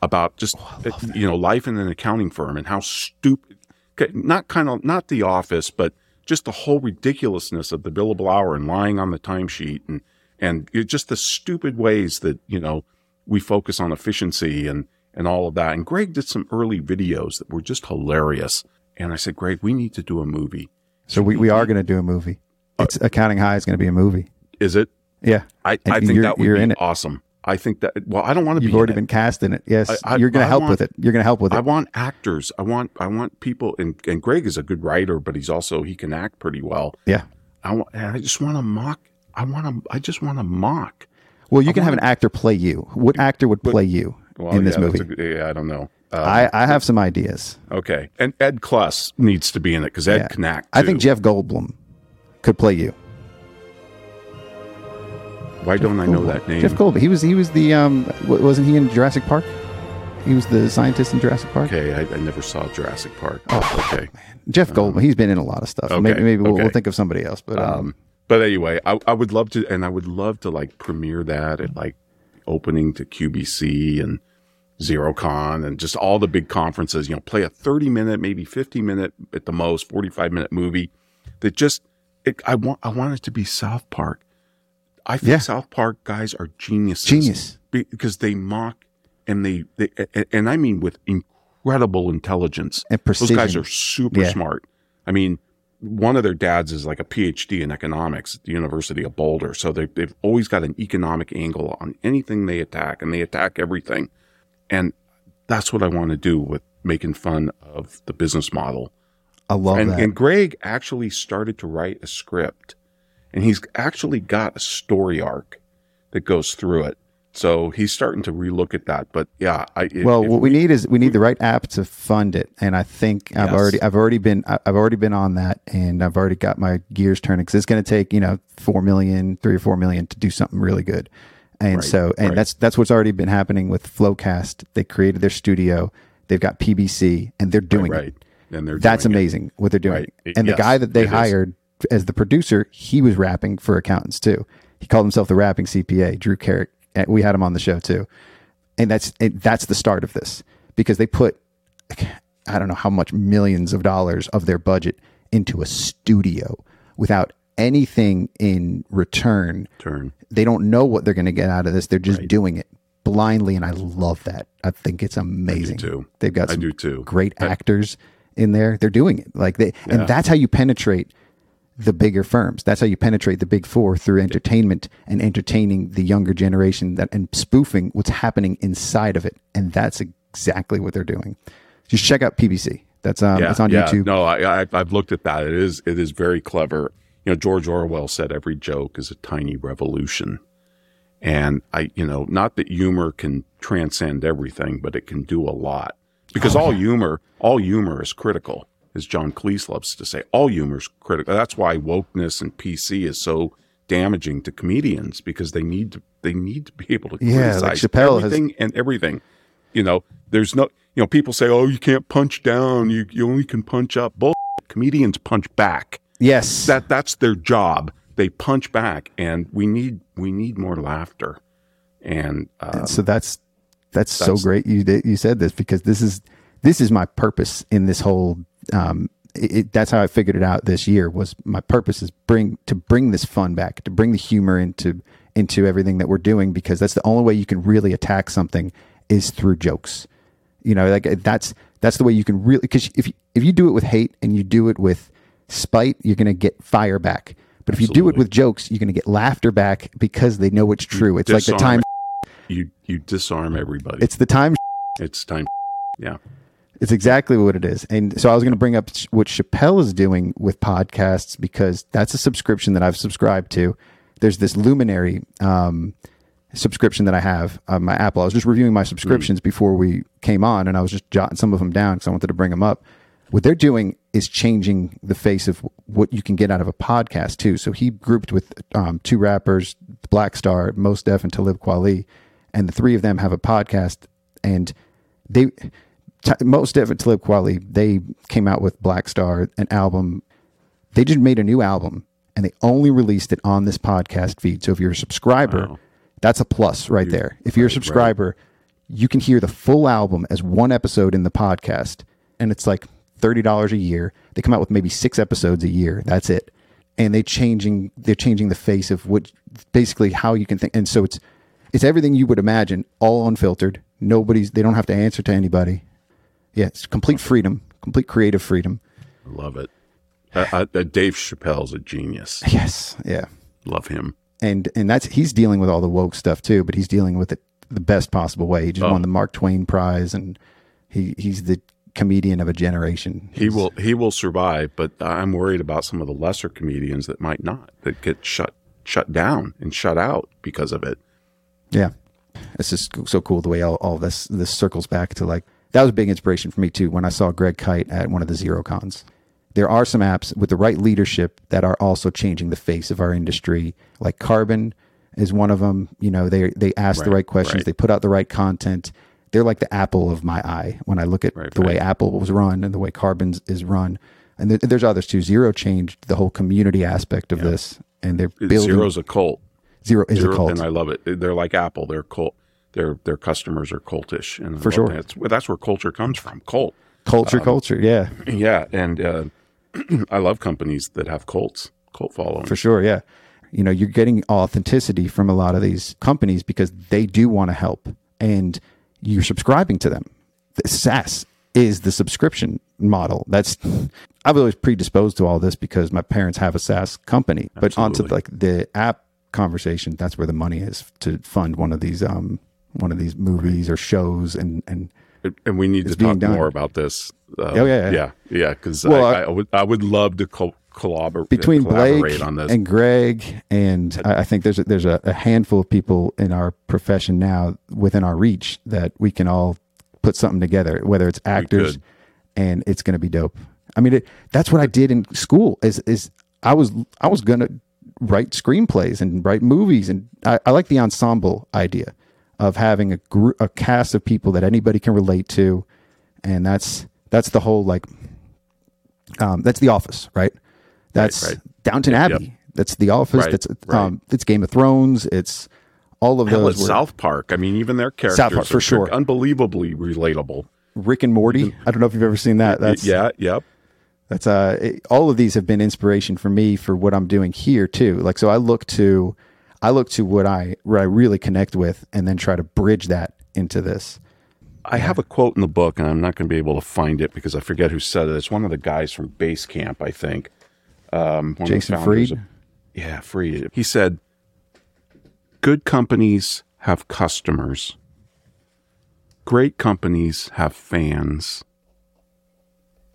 about just Oh, you know life in an accounting firm and how stupid okay, not kind of not the office but just the whole ridiculousness of the billable hour and lying on the timesheet and and just the stupid ways that you know we focus on efficiency and and all of that and greg did some early videos that were just hilarious and i said greg we need to do a movie So we, we are going to do a movie. Uh, it's accounting high is going to be a movie. is it Yeah. i, I think that would you're be in it. awesome i think that well i don't want to You've be already in it. been cast in it. Yes. I- I- You're going to help want- with it. You're going to help with it. I want actors. I want I want people and and Greg is a good writer, but he's also he can act pretty well. yeah. I want and I just want to mock. I want to I just want to mock. Well, you can have an actor play you. What actor would play you Well, in this yeah, that's movie? a yeah, I don't know. I, I have some ideas. Okay, and Ed Kless needs to be in it because Ed Yeah. can act. I think. Jeff Goldblum could play you. Why don't I know that name? Jeff Goldblum. He was he was the um wasn't he in Jurassic Park? He was the scientist in Jurassic Park. Okay, I, I never saw Jurassic Park. Oh, okay. Jeff Goldblum. He's been in a lot of stuff. okay, Maybe maybe we'll, we'll think of somebody else. But um, Um, but anyway, I, I would love to, and I would love to like premiere that at like opening to QBC and XeroCon and just all the big conferences. You know, play a thirty minute, maybe fifty minute at the most, forty five minute movie that just. It, I want. I want it to be South Park. I think Yeah. South Park guys are geniuses. Genius. Because they mock and they, they and- I mean with incredible intelligence. And precision. Those guys are super Yeah. smart. I mean, one of their dads is like a PhD in economics at the University of Boulder. So they, they've always got an economic angle on anything they attack, and they attack everything. And that's what I want to do with making fun of the business model. I love and, that. and Greg actually started to write a script, and he's actually got a story arc that goes through it. So he's starting to relook at that. But yeah, I if- well, if what we need is we need the right app to fund it, and I think I've already I've already been I've already been on that, and I've already got my gears turning because it's going to take you know four million, three or four million to do something really good, and Right, so and right. that's that's what's already been happening with Flowcast. They created their studio, they've got PBC, and they're doing right, it. and they're That's doing it. amazing what they're doing. It- And the yes, guy that they it is. hired as the producer, he was rapping for accountants too. He called himself the rapping CPA, Drew Carrick. And We had him on the show too. And that's it, that's the start of this because they put I don't know how much millions of dollars of their budget into a studio without anything in return. Turn. They don't know what they're going to get out of this. They're just doing it blindly, and I love that. I think it's amazing. too. They've got I some do too. great actors in there. They're doing it like they, and that's how you penetrate the bigger firms. That's how you penetrate the big four through entertainment and entertaining the younger generation that and spoofing what's happening inside of it. And that's exactly what they're doing. Just check out PBC. That's um, it's on yeah. YouTube. No, I, I, I've looked at that. It is it is very clever. You know, George Orwell said every joke is a tiny revolution, and I, you know, not that humor can transcend everything, but it can do a lot. Because Oh, all humor, all humor is critical, as John Cleese loves to say. All humor is critical. That's why wokeness and PC is so damaging to comedians because they need to they need to be able to Yeah, like criticize has- everything and everything. You know, there's no, you know, people say, "Oh, you can't punch down. You you only can punch up." Bull. Comedians punch back. Yes. That that's their job. They punch back, and we need we need more laughter. And uh, so that's that's so great you you said this because this is this is my purpose in this whole um it, it- that's how I figured it out this year was my purpose is bring to bring this fun back to bring the humor into into everything that we're doing because that's the only way you can really attack something is through jokes you know like that's that's the way you can really because if you, if you do it with hate and you do it with spite you're going to get fire back but if you do it with jokes you're going to get laughter back because they know it's true it's like the time you you disarm everybody. it's the time it's time. Yeah. It's exactly what it is. And so I was going to bring up what Chappelle is doing with podcasts because that's a subscription that I've subscribed to. There's this Luminary um, subscription that I have on my Apple. I was just reviewing my subscriptions before we came on, and I was just jotting some of them down because I wanted to bring them up. What they're doing is changing the face of what you can get out of a podcast too. So he grouped with um, two rappers, Black Star, Mos Def, and Talib Kweli, and the three of them have a podcast, and they T- Mos Def and Talib Kweli, they came out with Black Star, an album. They just made a new album and they only released it on this podcast feed. So if you're a subscriber, Wow. that's a plus right there. If you're a subscriber, you can hear the full album as one episode in the podcast. And it's like $30 a year. They come out with maybe six episodes a year. That's it. And they changing they're changing the face of what basically how you can think. And so it's it's everything you would imagine, all unfiltered. Nobody's they don't have to answer to anybody. Yeah, it's complete freedom, complete creative freedom. Love it. Uh, uh, uh, Dave Chappelle's a genius. Yes, yeah, Love him. and and that's he's dealing with all the woke stuff too, but he's dealing with it the best possible way. He just Oh. won the Mark Twain Prize, and he he's the comedian of a generation. He will he will survive, but I'm worried about some of the lesser comedians that might not that get shut shut down and shut out because of it. Yeah, it's just so cool the way all, all this this circles back to like that was a big inspiration for me too when I saw Greg Kite at one of the Xero Cons. There are some apps with the right leadership that are also changing the face of our industry. Like Karbon is one of them. You know, they they ask the Right, right questions, right. they put out the right content. They're like the apple of my eye when I look at Right, the way. Apple was run and the way Karbon's is run. And there, there's others too. Xero changed the whole community aspect of this, and they're building. Xero's a cult. Xero is Xero, a cult. and I love it. They're like Apple. They're cult. Their their customers are cultish, and For sure. That's well, that's where culture comes from. Cult. culture, culture, yeah, Yeah, and uh, I love companies that have cults, cult following. for sure, yeah. You know, you're getting authenticity from a lot of these companies because they do want to help, and you're subscribing to them. The SaaS is the subscription model. That's I was always predisposed to all this because my parents have a SaaS company, but onto Absolutely. like the app conversation, that's where the money is to fund one of these um one of these movies or shows and and and we need to talk more about this. Uh, Oh, yeah, yeah. yeah, yeah. Because Well, I, I- I, would I would love to co- collabor- between Blake and Greg, and I, I think there's a, there's a, a handful of people in our profession now within our reach that we can all put something together, whether it's actors, and it's going to be dope. I mean, it, that's what I did in school. Is is I was I was going to write screenplays and write movies, and I, I like the ensemble idea of having a group, a cast of people that anybody can relate to, and that's that's the whole like um, that's the office, right? That's right. Downton Yep, Abbey. yep. That's the office. Right, That's right. um, it's Game of Thrones. It's all of Hell, those. were- South Park. I mean, even their characters South Park, are- for sure. unbelievably relatable. Rick and Morty. I don't know if you've ever seen that. That's yeah, yep. That's uh, it- all of these have been inspiration for me for what I'm doing here too. Like, so I look to, I look to what I where I really connect with, and then try to bridge that into this. I have a quote in the book, and I'm not going to be able to find it because I forget who said it. It's one of the guys from Basecamp, I think. Um, one of the Jason Fried? of- yeah, Fried. He said, "Good companies have customers. Great companies have fans."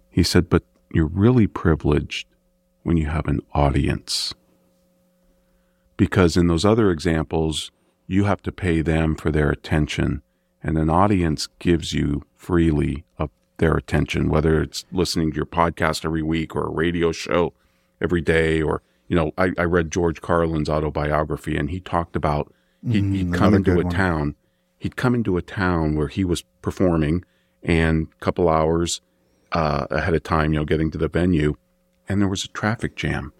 He said, "But you're really privileged when you have an audience." Because in those other examples, you have to pay them for their attention, and an audience gives you freely of their attention, whether it's listening to your podcast every week or a radio show every day, or you know, I, I read George Carlin's autobiography, and he talked about he, he'd come into a one. town, he'd come into a town where he was performing, and a couple hours uh, ahead of time, you know, getting to the venue, and there was a traffic jam.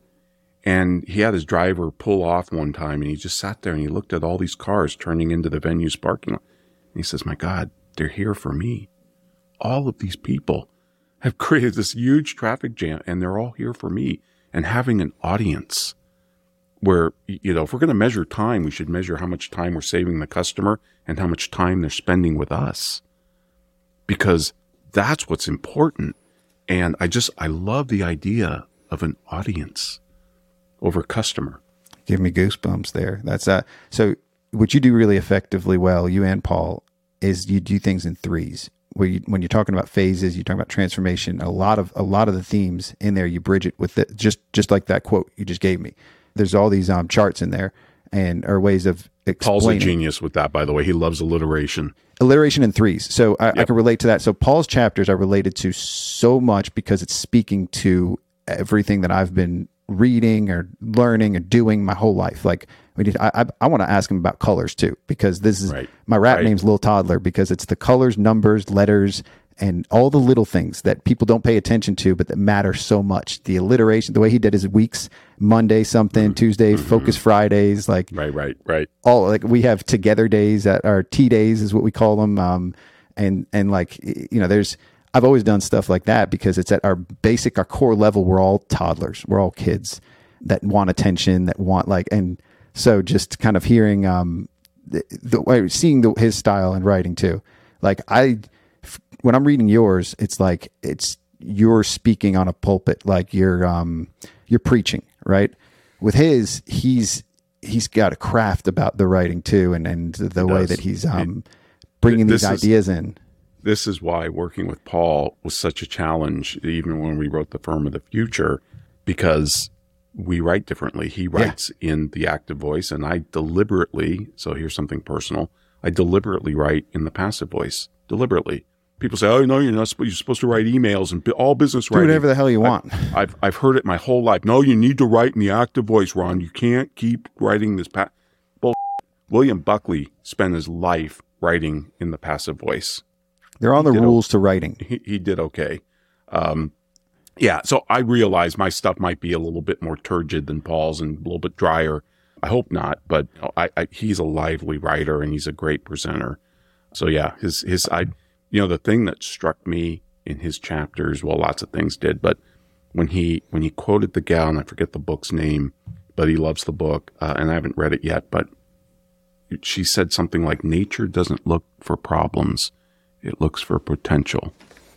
And he had his driver pull off one time and he just sat there and he looked at all these cars turning into the venue's parking lot. And he says, My God, they're here for me. All of these people have created this huge traffic jam and they're all here for me. And having an audience where, you know, if we're going to measure time, we should measure how much time we're saving the customer and how much time they're spending with us. Because that's what's important. And I just, I love the idea of an audience over customer. Give me goosebumps there. That's uh so what you do really effectively well, you and Paul, is you do things in threes. Where you, when you're talking about phases, you're talking about transformation. A lot of a lot of the themes in there, you bridge it with it, just just like that quote you just gave me. There's all these um, charts in there, and are ways of Paul's a genius with that, by the way. He loves alliteration. alliteration in threes. So I, I can relate to that. So Paul's chapters are related to so much because it's speaking to everything that I've been reading or learning or doing my whole life. Like we need, I, I, I want to ask him about colors too, because this is Right. my rap Right. name's Little Toddler because it's the colors, numbers, letters, and all the little things that people don't pay attention to, but that matter so much. The alliteration, the way he did his weeks, Monday something, Tuesday, focus Fridays, like Right, right, right. all like we have together days at our T days is what we call them um and and like you know there's i've always done stuff like that because it's at our basic our core level we're all toddlers we're all kids that want attention that want like and so just kind of hearing um the, the way seeing the, his style and writing too. Like i f- when i'm reading yours it's like it's you're speaking on a pulpit like you're um you're preaching right? With his he's he's got a craft about the writing too and and the way that he's um bringing these is- ideas in. This is why working with Paul was such a challenge, even when we wrote The Firm of the Future, because we write differently. He writes in the active voice, and I deliberately, so here's something personal, I deliberately write in the passive voice, deliberately, people say, "Oh no, you're not. You're supposed to write emails and all business writing. Do writing." whatever the hell you want. I've I've heard it my whole life. No, you need to write in the active voice, Ron. You can't keep writing this. Pa- Bull. William Buckley spent his life writing in the passive voice. They're on the rules to writing. He, he did okay. Um, yeah, so I realize my stuff might be a little bit more turgid than Paul's and a little bit drier. I hope not, but you know, I, I he's a lively writer and he's a great presenter. So yeah, his his I you know the thing that struck me in his chapters, well, lots of things did, but when he when he quoted the gal and I forget the book's name, but he loves the book uh, and I haven't read it yet, but she said something like nature doesn't look for problems, it looks for potential.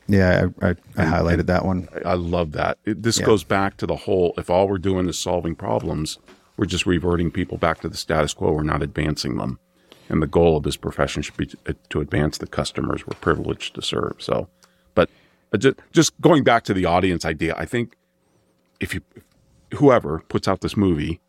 Yeah, I, I, I highlighted that one. I love that. It, this Yeah. goes back to the whole if all we're doing is solving problems, we're just reverting people back to the status quo. We're not advancing them. And the goal of this profession should be to, to advance the customers we're privileged to serve. So, but uh, just, just going back to the audience idea, I think if you, whoever puts out this movie,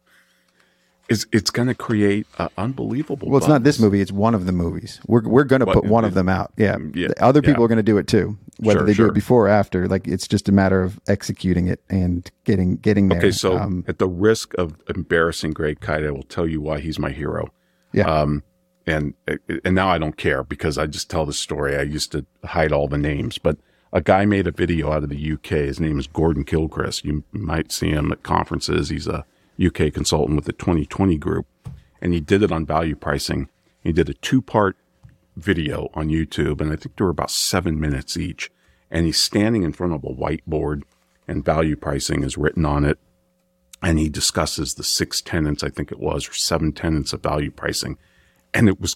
is it's going to create uh, unbelievable. Well, it's not this movie; it's one of the movies. We're we're going to put one of them out. Yeah, Yeah, The other people yeah. are going to do it too, whether Sure, they do it before or after. Like it's just a matter of executing it and getting getting there. Okay, so um, at the risk of embarrassing Greg Kite, I will tell you why he's my hero. yeah, Um, and and now I don't care because I just tell the story. I used to hide all the names, but a guy made a video out of the UK. His name is Gordon Kilchrist. You might see him at conferences. He's a UK consultant with the 2020 group, and he did it on value pricing. He did a two part video on YouTube, and I think they were about seven minutes each. And he's standing in front of a whiteboard, and value pricing is written on it and he discusses the six tenants, I think it was, or seven tenants of value pricing. And it was,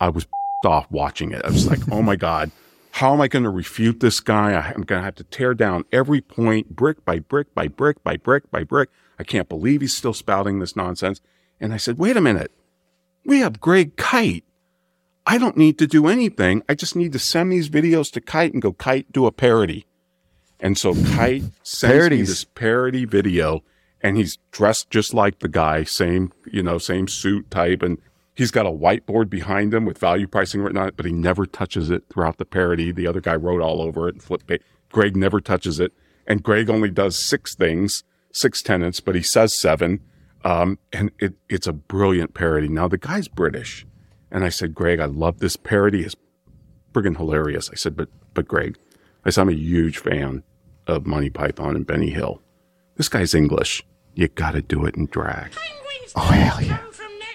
I was off watching it. I was like, oh my God, how am I going to refute this guy? I'm going to have to tear down every point brick by brick by brick by brick by brick. I can't believe he's still spouting this nonsense. And I said, wait a minute. We have Greg Kite. I don't need to do anything. I just need to send these videos to Kite and go, Kite, do a parody. And so Kite sends me this parody video and he's dressed just like the guy, same, you know, same suit type. And he's got a whiteboard behind him with value pricing written on it, but he never touches it throughout the parody. The other guy wrote all over it and flipped pa- Greg never touches it. And Greg only does six things, six tenants, but he says seven. Um, and it, it's a brilliant parody. Now the guy's British. And I said, Greg, I love this parody. It's friggin' hilarious. I said, but, but Greg, I said, I'm a huge fan of Monty Python and Benny Hill. This guy's English. You got to do it in drag. oh hell yeah!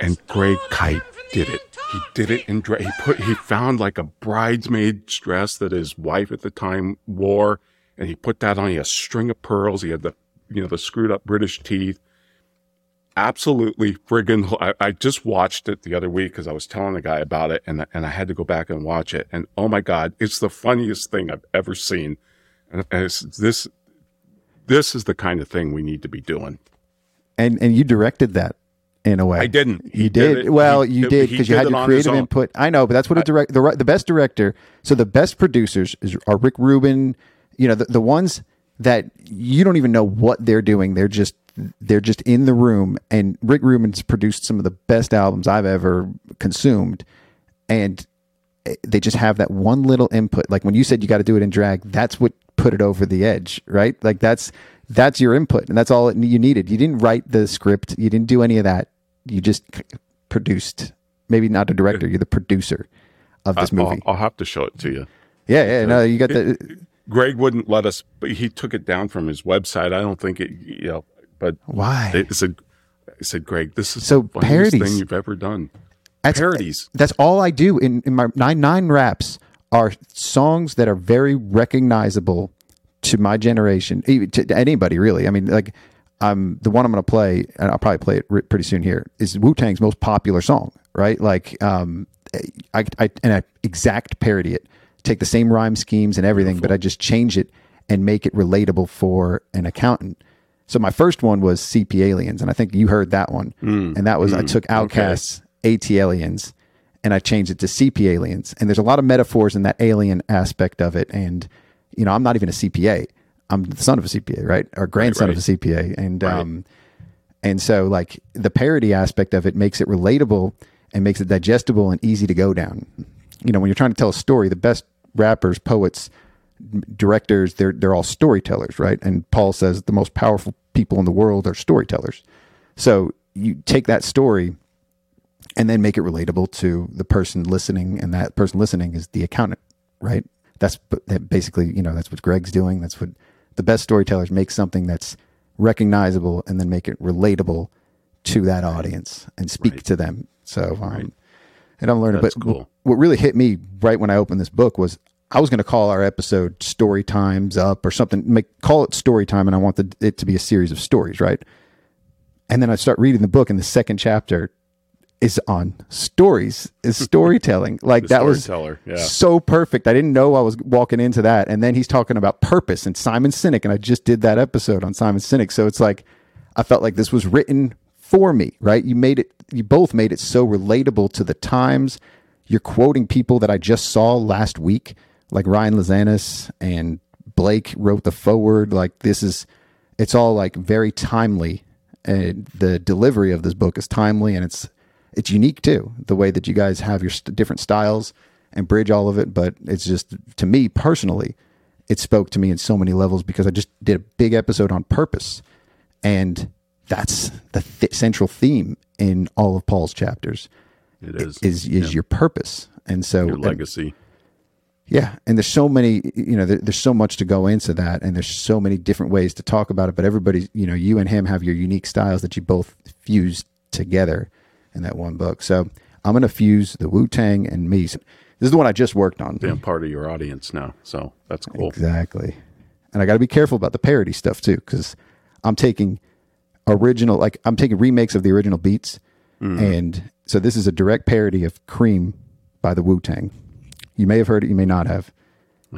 And Greg Kite did it. He did it in drag. He put he found like a bridesmaid's dress that his wife at the time wore, and he put that on. He had a string of pearls. He had the you know the screwed up British teeth. Absolutely friggin' I, I just watched it the other week because I was telling a guy about it, and and I had to go back and watch it. And oh my god, it's the funniest thing I've ever seen. And, and it's this this is the kind of thing we need to be doing. And and you directed that in a way. I didn't. You He did, did well. He- you did because you had your creative input. I know, but that's what a direct the the best director. So the best producers is, are Rick Rubin. You know the, the ones that you don't even know what they're doing. They're just they're just in the room. And Rick Rubin's produced some of the best albums I've ever consumed, and eh, they just have that one little input. Like when you said you got to do it in drag, that's what put it over the edge, right? Like that's that's your input, and that's all it, you needed. You didn't write the script, you didn't do any of that. You just produced. Maybe not a director, you're the producer of this I'll, movie. I'll have to show it to you. yeah, yeah. No, you got the. Greg wouldn't let us, but he took it down from his website. I don't think it, you know, but Why? it said, I said, Greg, this is So the funniest parodies. thing you've ever done. That's, Parodies. That's all I do in, in my nine nine raps are songs that are very recognizable to my generation, even to, anybody really. I mean, like, um, the one I'm going to play, and I'll probably play it re- pretty soon here, is Wu Tang's most popular song, right? Like, um, I, I and I exact parody it, take the same rhyme schemes and everything, but I just change it and make it relatable for an accountant. So my first one was CP Aliens, and I think you heard that one, and that was I took OutKast's, AT Aliens, and I changed it to CP Aliens. And there's a lot of metaphors in that alien aspect of it. And you know, I'm not even a CPA. I'm the son of a CPA, right, or grandson right. of a CPA, and um, and so like the parody aspect of it makes it relatable and makes it digestible and easy to go down. You know, when you're trying to tell a story, the best rappers, poets, directors, they're they're all storytellers, right? And Paul says the most powerful people in the world are storytellers. So you take that story and then make it relatable to the person listening, and that person listening is the accountant, right? That's that basically, you know, that's what Greg's doing. That's what the best storytellers make something that's recognizable and then make it relatable to that audience and speak Right. to them. So, um, Right. And I'm learning. That's but cool. what really hit me right when I opened this book was I was going to call our episode "Story Times Up" or something. Make call it "Story Time," and I want the, it to be a series of stories, right? And then I start reading the book, and the second chapter is on stories, is storytelling. Like that was yeah. so perfect. I didn't know I was walking into that. And then he's talking about purpose and Simon Sinek, and I just did that episode on Simon Sinek. So it's like I felt like this was written for me, right? You made it. You both made it so relatable to the times. You're quoting people that I just saw last week, like Ryan Lazanis and Blake wrote the forward. Like this is, it's all like very timely, and the delivery of this book is timely, and it's it's unique too. The way that you guys have your st- different styles and bridge all of it, but it's just to me personally, it spoke to me in so many levels because I just did a big episode on purpose, and that's the th- central theme in all of Paul's chapters It is. is is your purpose, and so your and- legacy. yeah, and there's so many, you know, there, there's so much to go into that, and there's so many different ways to talk about it. But everybody, you know, you and him have your unique styles that you both fuse together in that one book. So I'm gonna fuse the Wu Tang and me. This is the one I just worked on. Being part of your audience now. So that's cool. Exactly. And I got to be careful about the parody stuff too, because I'm taking original, like I'm taking remakes of the original beats, and so this is a direct parody of "Cream" by the Wu Tang. You may have heard it, you may not have.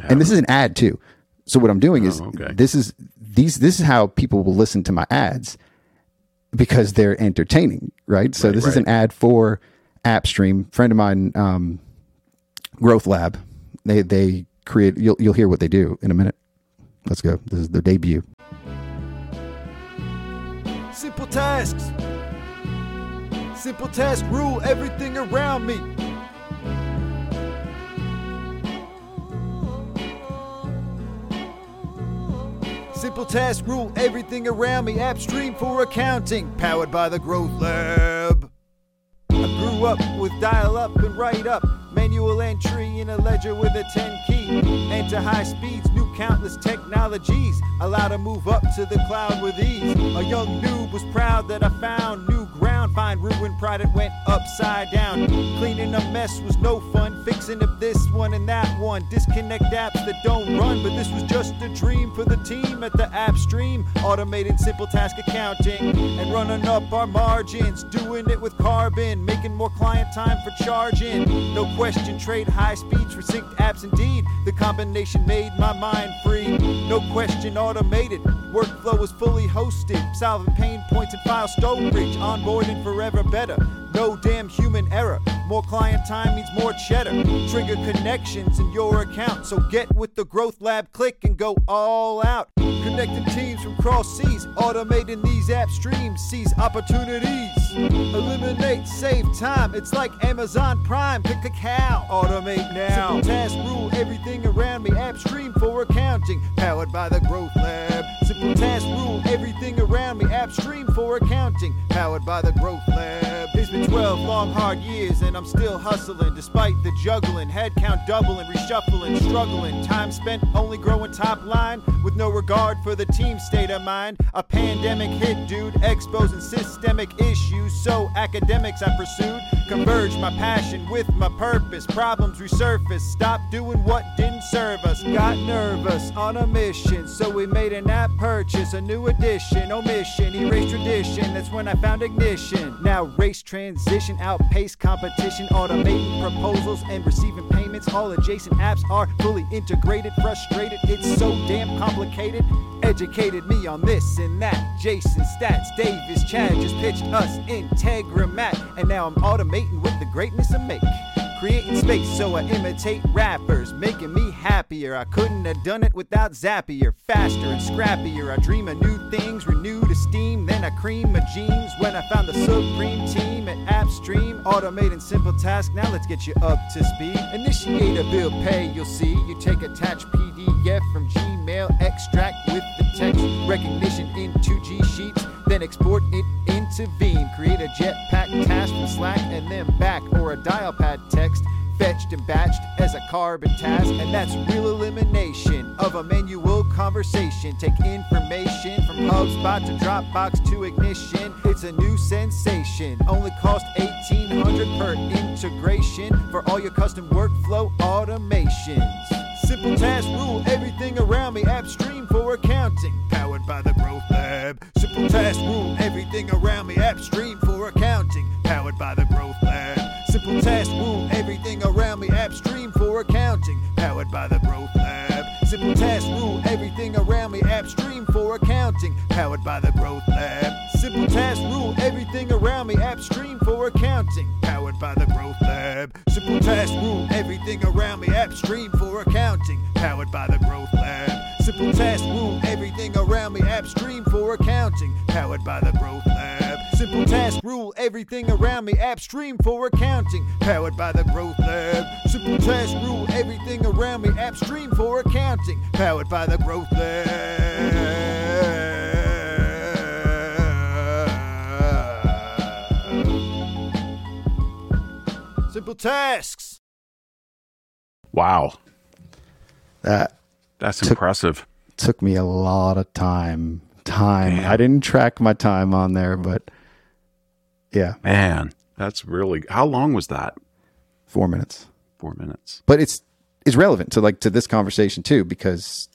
And this is an ad too. So what I'm doing is Oh, okay. this is these this is how people will listen to my ads because they're entertaining, right? So Right, this is an ad for AppStream. Friend of mine, um, Growth Lab. They they create. You'll you'll hear what they do in a minute. Let's go. This is their debut. Simple tasks. Simple tasks rule everything around me. Simple tasks rule everything around me. AppStream for accounting, powered by the Growth Lab. I grew up with dial up and write up. Manual entry in a ledger with a 10 key. Enter high speeds, new countless technologies. Allow to move up to the cloud with ease. A young noob was proud that I found new ground. Find ruin pride, it went upside down. Cleaning a mess was no fun. Fixing up this one and that one. Disconnect apps that don't run. But this was just a dream for the team at the app stream. Automating simple task accounting and running up our margins. Doing it with Karbon, making more client time for charging. No question, trade high speeds for synced apps indeed. The combination made my mind free. No question, automated. Workflow was fully hosted, solving pain points and file storage. Onboarding forever better. No damn human error. More client time means more cheddar. Trigger connections in your account. So get with the Growth Lab click and go all out. Connecting teams from cross seas, automating these app streams, seize opportunities. Eliminate, save time. It's like Amazon Prime. Pick the cow. Automate now. Simple task rule everything around me. App stream for accounting, powered by the Growth Lab. Simple task rule everything around me. App stream for accounting, powered by the Growth Lab. It's been 12 long hard years and I'm still hustling despite the juggling, head count doubling, reshuffling, struggling. Time spent only growing top line with no regard for the team state of mind. A pandemic hit, dude, exposing systemic issues. So academics I pursued converged my passion with my purpose. Problems resurfaced, stopped doing what didn't serve us. Got nervous on a mission, so we made an app purchase, a new edition, omission, erase tradition. That's when I found ignition. Now race transition, outpace competition, automating proposals and receiving payments. All adjacent apps are fully integrated. Frustrated, it's so damn complicated. Educated me on this and that. Jason Staats, Davis, Chad just pitched us Integromat, and now I'm automating with the greatness of make. Creating space so I imitate rappers, making me happier. I couldn't have done it without Zapier. Faster and scrappier. I dream of new things, renewed esteem. Then I cream my jeans when I found the supreme team at AppStream, automating simple tasks. Now let's get you up to speed. Initiate a bill pay, you'll see. You take attached PDF from Gmail, extract with the text recognition into G Sheets, then export it Veeam. Create a Jetpack task from Slack and then back, or a dial pad text fetched and batched as a Karbon task, and that's real elimination of a manual conversation. Take information from HubSpot to Dropbox to Ignition. It's a new sensation. Only cost 1800 per integration for all your custom workflow automations. Simple task rule everything around me. AppStream for accounting, powered by the Growth Lab. Simple task rule everything around me. AppStream for accounting, powered by the Growth Lab. Simple task rule everything around me. AppStream for accounting, powered by the Growth Lab. Simple task rule everything around me. AppStream for accounting, powered by the Growth Lab. Simple task rule everything around me. AppStream for accounting, powered by the Growth Lab. Simple task rule everything around me. AppStream for accounting, powered by the Growth Lab. Simple task rule everything around me. Accounting, powered by the Growth Lab. Simple task rule everything around me. AppStream for accounting, powered by the Growth Lab. Simple task rule everything around me. AppStream for accounting, powered by the Growth Lab. Simple tasks. Wow. That That's Took- impressive. took me a lot of time. Time. Man. I didn't track my time on there, but yeah, Man, that's really how long was that? four minutes. Four minutes. But it's it's relevant to like to this conversation too because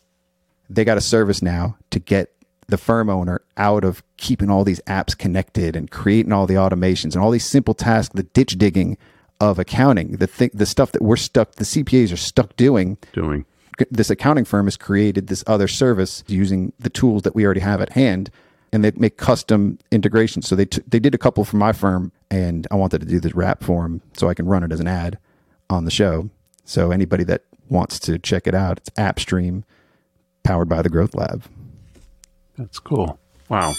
they got a service now to get the firm owner out of keeping all these apps connected and creating all the automations and all these simple tasks, the ditch digging of accounting, the th- the stuff that we're stuck, the CPAs are stuck doing. Doing. This accounting firm has created this other service using the tools that we already have at hand, and they make custom integrations. So they t- they did a couple for my firm, and I wanted to do this wrap for them so I can run it as an ad on the show. So anybody that wants to check it out, it's AppStream, powered by the Growth Lab. That's cool. Wow.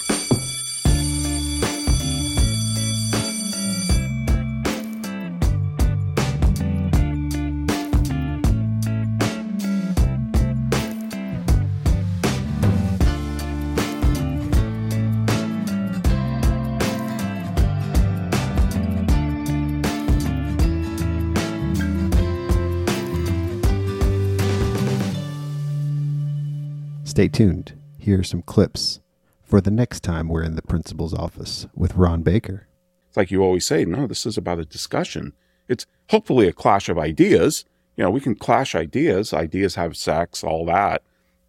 Stay tuned. Here are some clips for the next time we're in the principal's office with Ron Baker. It's like you always say, no, this is about a discussion. It's hopefully a clash of ideas. You know, we can clash ideas. Ideas have sex, all that.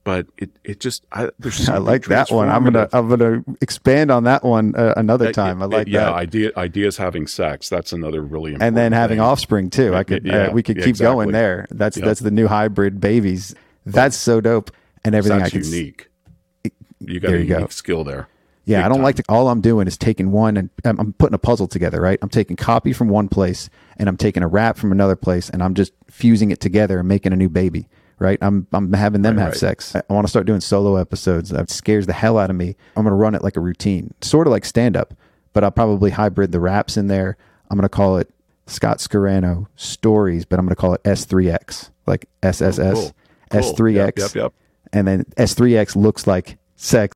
But it, it just, I, there's I like that one. I'm gonna. I'm gonna expand on that one uh, another time. I like yeah, that. idea, ideas having sex. That's another really important. and then having thing. offspring too. I could Yeah, uh, we could yeah, keep going there. That's Yeah. that's the new hybrid babies. That's so dope. And everything I That's s- unique. You got There a you go. skill there. Yeah, Big I don't time. like to. All I'm doing is taking one and I'm, I'm putting a puzzle together. Right, I'm taking copy from one place and I'm taking a wrap from another place and I'm just fusing it together and making a new baby. Right, I'm I'm having them Right, have right. sex. I want to start doing solo episodes. That scares the hell out of me. I'm gonna run it like a routine, sort of like stand up, but I'll probably hybrid the raps in there. I'm gonna call it Scott Scarano stories, but I'm gonna call it S3X, like SSS, Oh, cool. Cool. S3X, Yep, yep, yep. And then S3X looks like sex